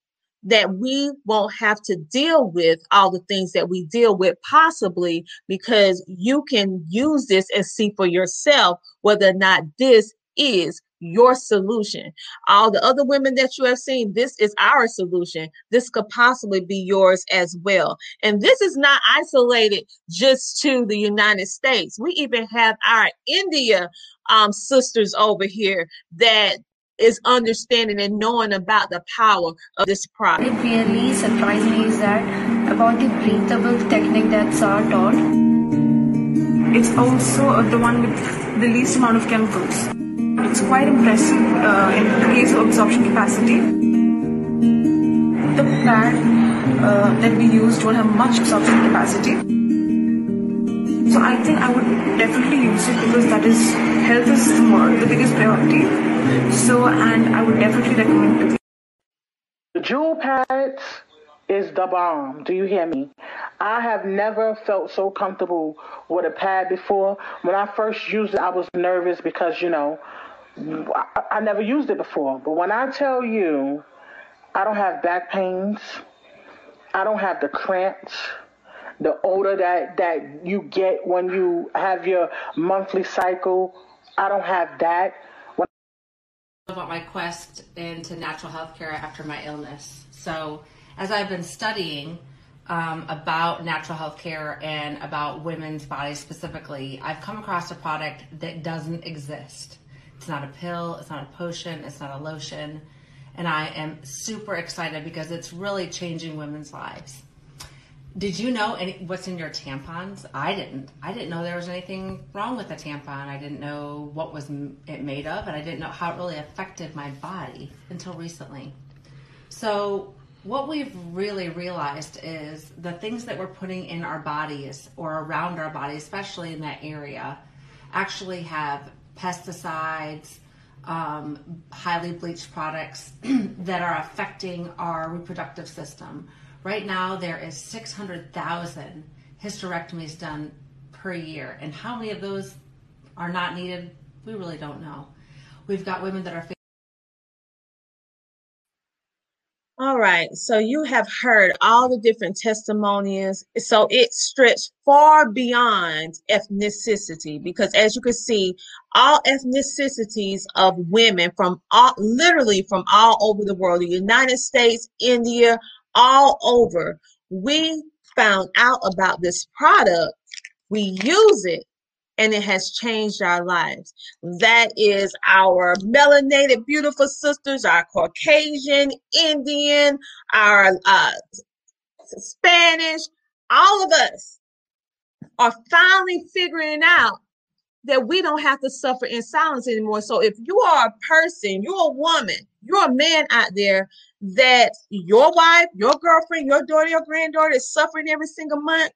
that we won't have to deal with all the things that we deal with, possibly because you can use this and see for yourself whether or not this is your solution. All the other women that you have seen, this is our solution. This could possibly be yours as well. And this is not isolated just to the United States. We even have our India um, sisters over here that is understanding and knowing about the power of this product. What really surprised me is that about the breathable technique that's taught. It's also the one with the least amount of chemicals. It's quite impressive uh, in case of absorption capacity. The pad uh, that we use don't have much absorption capacity. So I think I would definitely use it because that is health is the, the biggest priority. So and I would definitely recommend it. The jewel pads is the bomb. Do you hear me? I have never felt so comfortable with a pad before. When I first used it, I was nervous because you know I, I never used it before. But when I tell you, I don't have back pains. I don't have the cramps the odor that that you get when you have your monthly cycle. I don't have that. About my quest into natural health care after my illness. So, as I've been studying um, about natural health care and about women's bodies specifically, I've come across a product that doesn't exist. It's not a pill, it's not a potion, it's not a lotion. And I am super excited because it's really changing women's lives. Did you know any, what's in your tampons? I didn't. I didn't know there was anything wrong with a tampon. I didn't know what was it made of, and I didn't know how it really affected my body until recently. So, what we've really realized is the things that we're putting in our bodies or around our body, especially in that area, actually have pesticides, um, highly bleached products *clears throat* that are affecting our reproductive system. Right now, there is 600,000 hysterectomies done per year, and how many of those are not needed, we really don't know. We've got women that are All right, so you have heard all the different testimonies. So it stretched far beyond ethnicity because, as you can see, all ethnicities of women from all, literally from all over the world, the United States, India, all over, we found out about this product. We use it and it has changed our lives. That is our melanated, beautiful sisters, our Caucasian, Indian, our uh, Spanish, all of us are finally figuring out that we don't have to suffer in silence anymore. So if you are a person, you're a woman, you're a man out there that your wife, your girlfriend, your daughter, your granddaughter is suffering every single month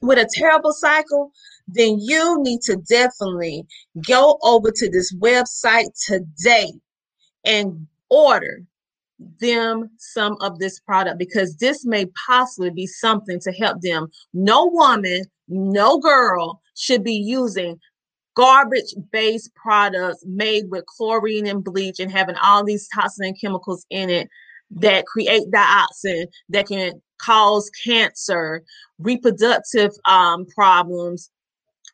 with a terrible cycle, then you need to definitely go over to this website today and order them some of this product because this may possibly be something to help them. No woman, no girl should be using garbage based products made with chlorine and bleach and having all these toxins and chemicals in it that create dioxin that can cause cancer, reproductive um, problems,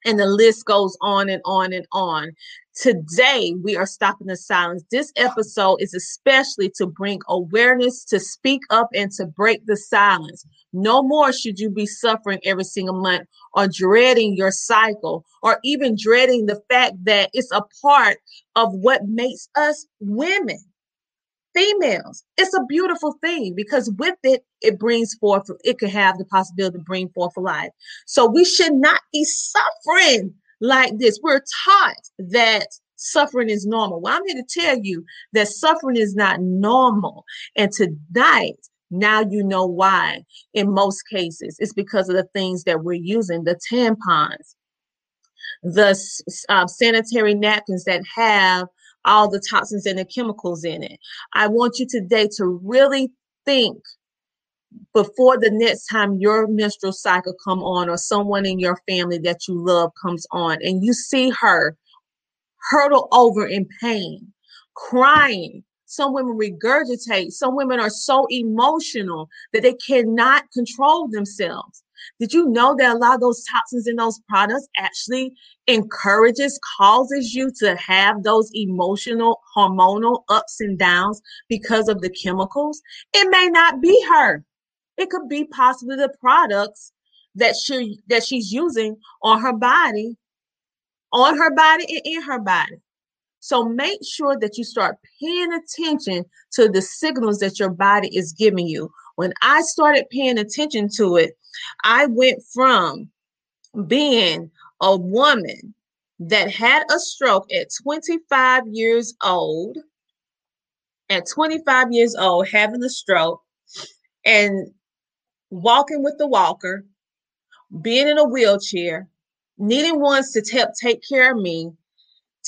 and the list goes on and on and on. Today, we are stopping the silence. This episode is especially to bring awareness, to speak up, and to break the silence. No more should you be suffering every single month or dreading your cycle or even dreading the fact that it's a part of what makes us women females. It's a beautiful thing because with it, it brings forth, it could have the possibility to bring forth life. So we should not be suffering like this. We're taught that suffering is normal. Well, I'm here to tell you that suffering is not normal. And tonight, now you know why in most cases. It's because of the things that we're using, the tampons, the uh, sanitary napkins that have all the toxins and the chemicals in it. I want you today to really think before the next time your menstrual cycle come on or someone in your family that you love comes on and you see her hurtle over in pain, crying. Some women regurgitate. Some women are so emotional that they cannot control themselves. Did you know that a lot of those toxins in those products actually encourages, causes you to have those emotional, hormonal ups and downs because of the chemicals? It may not be her. It could be possibly the products that she that she's using on her body, on her body and in her body. So make sure that you start paying attention to the signals that your body is giving you. When I started paying attention to it, I went from being a woman that had a stroke at 25 years old, at 25 years old, having a stroke and walking with the walker, being in a wheelchair, needing ones to help take care of me,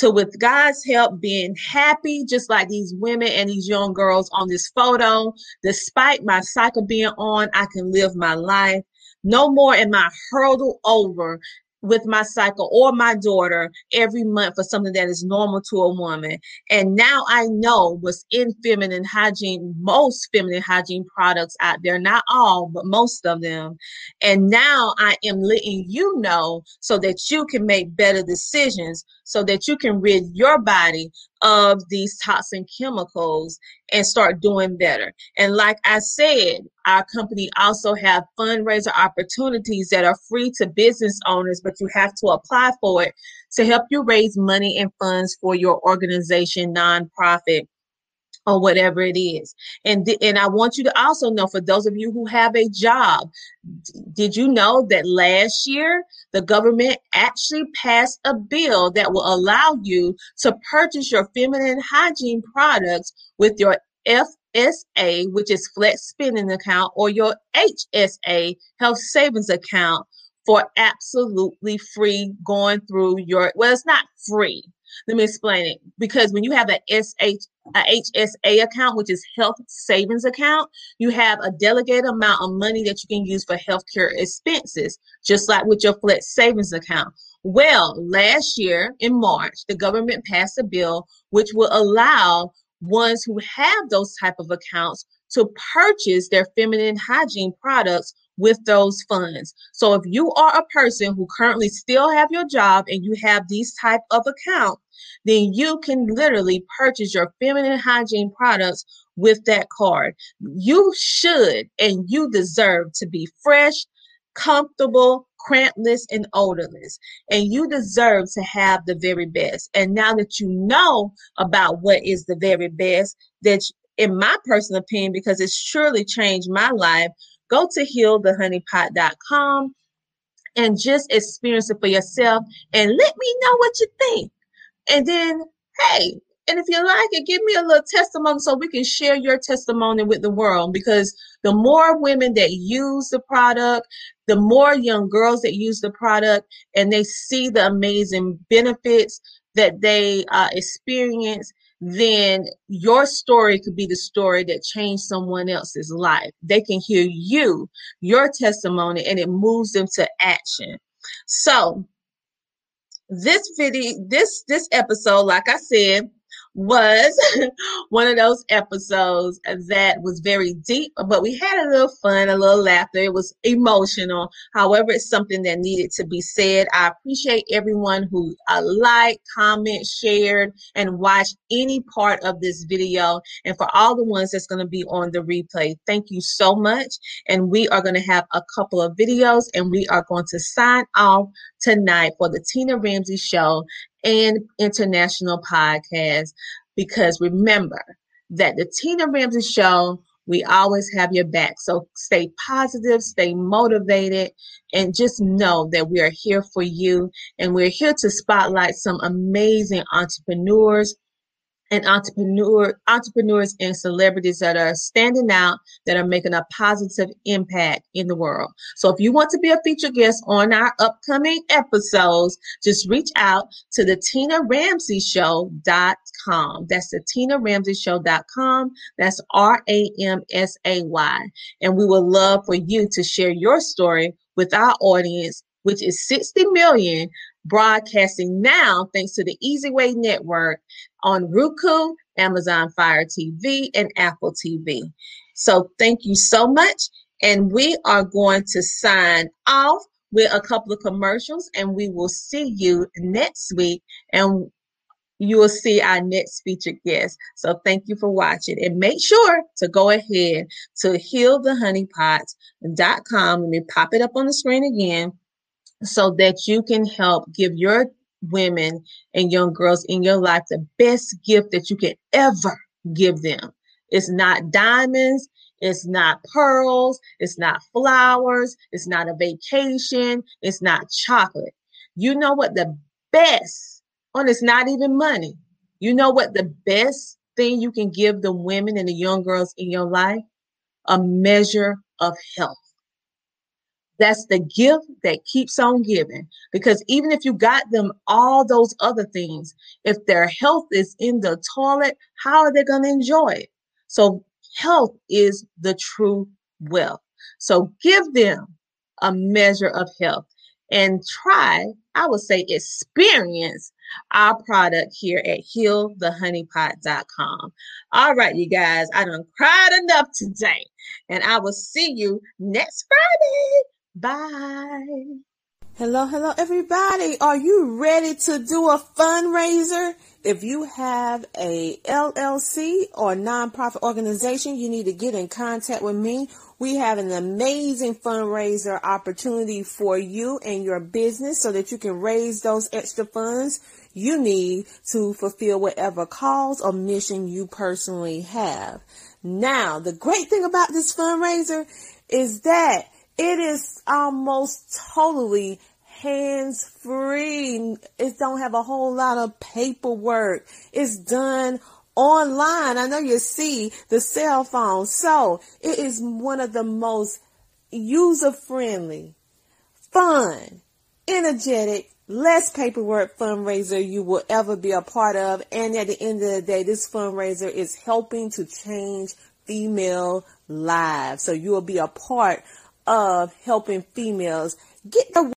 to with God's help being happy, just like these women and these young girls on this photo. Despite my cycle being on, I can live my life. No more am I hurled over with my cycle or my daughter every month for something that is normal to a woman. And now I know what's in feminine hygiene, most feminine hygiene products out there, not all, but most of them. And now I am letting you know so that you can make better decisions, so that you can rid your body of these toxin chemicals and start doing better. And like I said, our company also have fundraiser opportunities that are free to business owners, but you have to apply for it to help you raise money and funds for your organization, nonprofit, or whatever it is. And th- and I want you to also know for those of you who have a job, d- did you know that last year the government actually passed a bill that will allow you to purchase your feminine hygiene products with your FSA, which is flex spending account, or your HSA, health savings account for absolutely free going through your well, it's not free Let me explain it. Because when you have an SH, a HSA account, which is health savings account, you have a delegated amount of money that you can use for healthcare expenses, just like with your flex savings account. Well, last year in March, the government passed a bill which will allow ones who have those type of accounts to purchase their feminine hygiene products with those funds. So if you are a person who currently still have your job and you have these type of account, then you can literally purchase your feminine hygiene products with that card. You should and you deserve to be fresh, comfortable, crampless, and odorless. And you deserve to have the very best. And now that you know about what is the very best, that in my personal opinion, because it's surely changed my life, go to healthehoneypot.com and just experience it for yourself and let me know what you think. And then, hey, and if you like it, give me a little testimony so we can share your testimony with the world. Because the more women that use the product, the more young girls that use the product, and they see the amazing benefits that they uh, experience, then your story could be the story that changed someone else's life. They can hear you, your testimony, and it moves them to action. So, this video, this this episode, like I said, was *laughs* one of those episodes that was very deep, but we had a little fun, a little laughter. It was emotional. However, it's something that needed to be said. I appreciate everyone who uh, liked, comment, shared, and watched any part of this video. And for all the ones that's going to be on the replay, thank you so much. And we are going to have a couple of videos and we are going to sign off tonight for the Tina Ramsay Show and international podcasts. Because remember that the Tina Ramsay Show, we always have your back. So stay positive, stay motivated, and just know that we are here for you. And we're here to spotlight some amazing entrepreneurs and entrepreneur entrepreneurs and celebrities that are standing out that are making a positive impact in the world. So if you want to be a featured guest on our upcoming episodes, just reach out to the Tina Ramsay Show.com. That's the Tina Ramsay Show.com. That's R A M S A Y. And we would love for you to share your story with our audience, which is 60 million broadcasting now thanks to the Easy Way Network on Roku, Amazon Fire TV, and Apple TV. So thank you so much. And we are going to sign off with a couple of commercials, and we will see you next week. And you will see our next featured guest. So thank you for watching. And make sure to go ahead to healthehoneypots.com. Let me pop it up on the screen again so that you can help give your women and young girls in your life the best gift that you can ever give them. It's not diamonds, it's not pearls, it's not flowers, it's not a vacation, it's not chocolate. You know what the best, and it's not even money. You know what the best thing you can give the women and the young girls in your life? A measure of health. That's the gift that keeps on giving. Because even if you got them all those other things, if their health is in the toilet, how are they going to enjoy it? So, health is the true wealth. So, give them a measure of health and try, I would say, experience our product here at healthehoneypot.com. All right, you guys, I done cried enough today, and I will see you next Friday. Bye. Hello, hello, everybody. Are you ready to do a fundraiser? If you have a LLC or nonprofit organization, you need to get in contact with me. We have an amazing fundraiser opportunity for you and your business so that you can raise those extra funds you need to fulfill whatever cause or mission you personally have. Now, the great thing about this fundraiser is that it is almost totally hands free. It don't have a whole lot of paperwork. It's done online. I know you see the cell phone. So it is one of the most user friendly, fun, energetic less paperwork fundraiser you will ever be a part of. And at the end of the day, this fundraiser is helping to change female lives. So you will be a part of helping females get the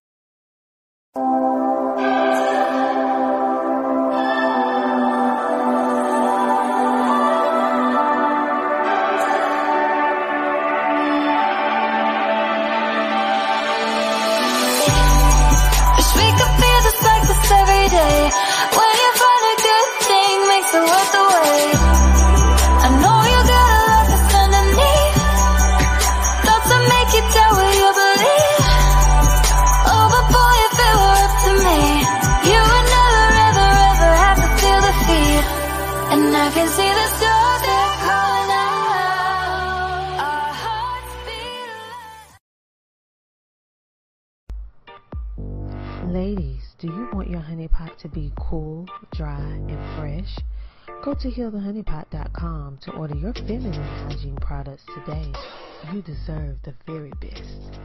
do you want your honey pot to be cool, dry, and fresh? Go to healthehoneypot.com to order your feminine hygiene products today. You deserve the very best.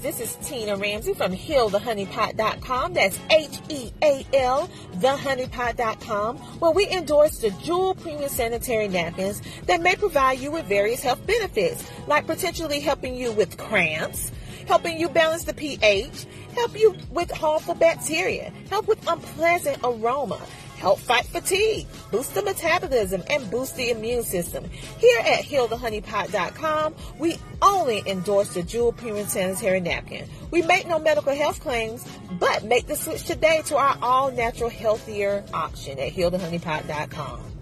This is Tina Ramsay from HealTheHoneyPot.com. That's H-E-A-L, TheHoneyPot.com, where we endorse the Jewel Premium Sanitary Napkins that may provide you with various health benefits, like potentially helping you with cramps, helping you balance the pH, help you with harmful bacteria, help with unpleasant aroma, help fight fatigue, boost the metabolism, and boost the immune system. Here at HealTheHoneyPot.com, we only endorse the Jewel Premium Sanitary Napkin. We make no medical health claims, but make the switch today to our all-natural, healthier option at HealTheHoneyPot.com.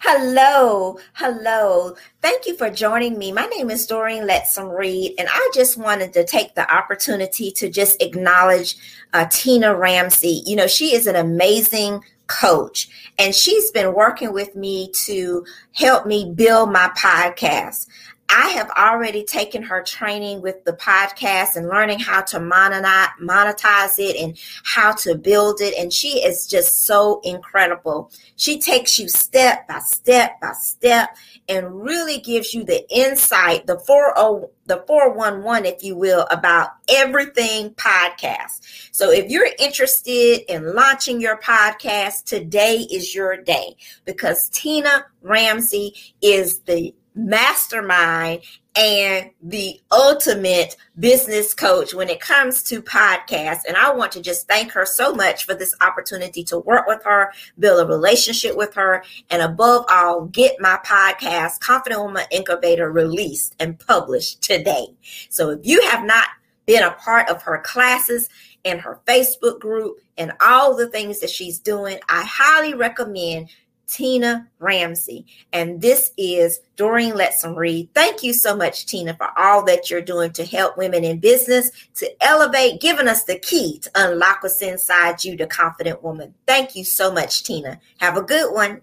Hello, hello. Thank you for joining me. My name is Doreen Letson Reed, and I just wanted to take the opportunity to just acknowledge uh, Tina Ramsay. You know, she is an amazing coach, and she's been working with me to help me build my podcast. I have already taken her training with the podcast and learning how to monetize, it and how to build it. And she is just so incredible. She takes you step by step by step and really gives you the insight, the 40, the 411, if you will, about everything podcast. So if you're interested in launching your podcast, today is your day because Tina Ramsay is the mastermind and the ultimate business coach when it comes to podcasts. And I want to just thank her so much for this opportunity to work with her, build a relationship with her, and above all, get my podcast, Confident Woman Incubator, released and published today. So if you have not been a part of her classes and her Facebook group and all the things that she's doing, I highly recommend Tina Ramsay. And this is Doreen Letson Reed. Thank you so much, Tina, for all that you're doing to help women in business, to elevate, giving us the key to unlock what's inside you, the confident woman. Thank you so much, Tina. Have a good one.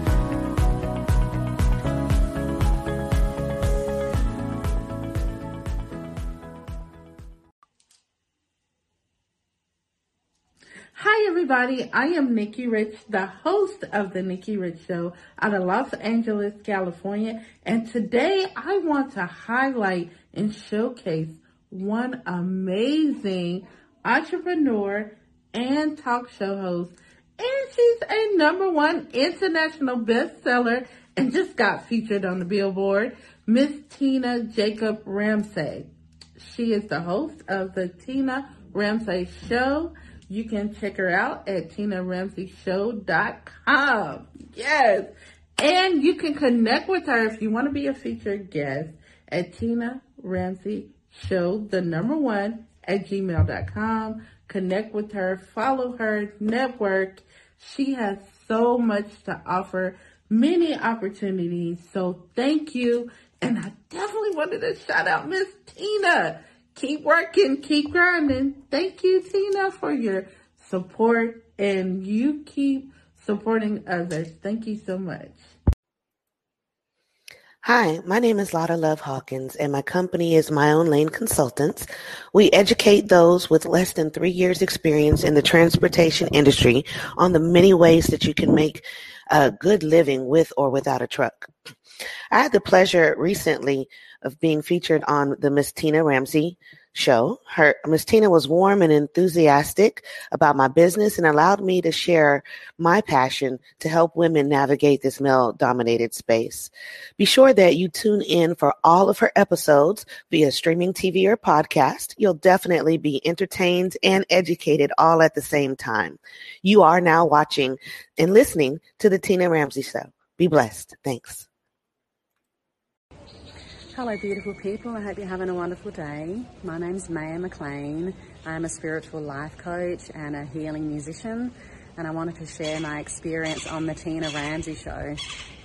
Everybody. I am Nikki Rich, the host of The Nikki Rich Show out of Los Angeles, California. And today I want to highlight and showcase one amazing entrepreneur and talk show host. And she's a number one international bestseller and just got featured on the Billboard, Miss Tina Jacob Ramsay. She is the host of the Tina Ramsay Show. You can check her out at tinaramsayshow.com. Yes. And you can connect with her if you want to be a featured guest at Tina Ramsay Show, the number one at gmail.com. Connect with her, follow her, network. She has so much to offer, many opportunities. So thank you. And I definitely wanted to shout out Miss Tina keep working, keep grinding. Thank you, Tina, for your support and you keep supporting others. Thank you so much. Hi, my name is Lotta Love Hawkins, and my company is My Own Lane Consultants. We educate those with less than three years' experience in the transportation industry on the many ways that you can make a good living with or without a truck. I had the pleasure recently of being featured on the Miss Tina Ramsay show. Her Miss Tina was warm and enthusiastic about my business and allowed me to share my passion to help women navigate this male dominated space. Be sure that you tune in for all of her episodes via streaming TV or podcast. You'll definitely be entertained and educated all at the same time. You are now watching and listening to the Tina Ramsay show. Be blessed. Thanks. Hello, beautiful people. I hope you're having a wonderful day. My name's Maya McLean. I'm a spiritual life coach and a healing musician, and I wanted to share my experience on the Tina Ramsay show.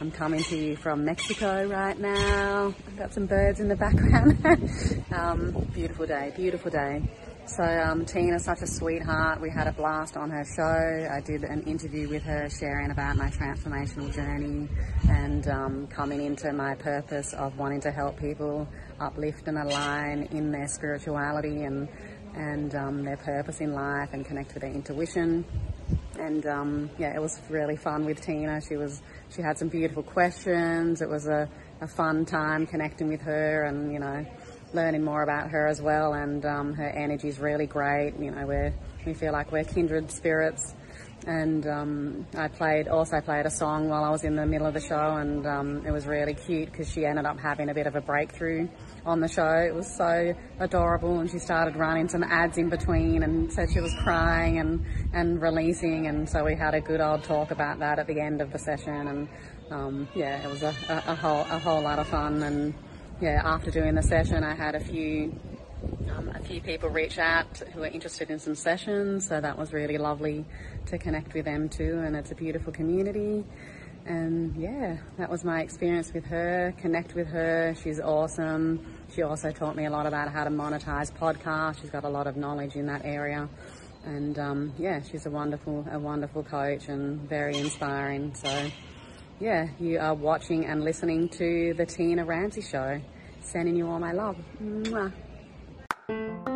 I'm coming to you from Mexico right now. I've got some birds in the background. *laughs* um, beautiful day, beautiful day. So um, Tina's such a sweetheart. We had a blast on her show. I did an interview with her sharing about my transformational journey and um, coming into my purpose of wanting to help people uplift and align in their spirituality and and um, their purpose in life and connect with their intuition. And um, yeah, it was really fun with Tina. She was she had some beautiful questions. It was a, a fun time connecting with her and you know learning more about her as well. And um, her energy is really great. You know, we we feel like we're kindred spirits. And um, I played also played a song while I was in the middle of the show, and um, it was really cute because she ended up having a bit of a breakthrough on the show. It was so adorable, and she started running some ads in between, and said she was crying and and releasing, and so we had a good old talk about that at the end of the session, and um, yeah, it was a, a, a whole a whole lot of fun, and yeah, after doing the session, I had a few um, a few people reach out who are interested in some sessions, so that was really lovely to connect with them too. And it's a beautiful community. And yeah, that was my experience with her. Connect with her. She's awesome. She also taught me a lot about how to monetize podcasts. She's got a lot of knowledge in that area. And um, yeah, she's a wonderful, a wonderful coach and very inspiring. So yeah, you are watching and listening to the Tina Ramsay Show. Sending you all my love. Mwah.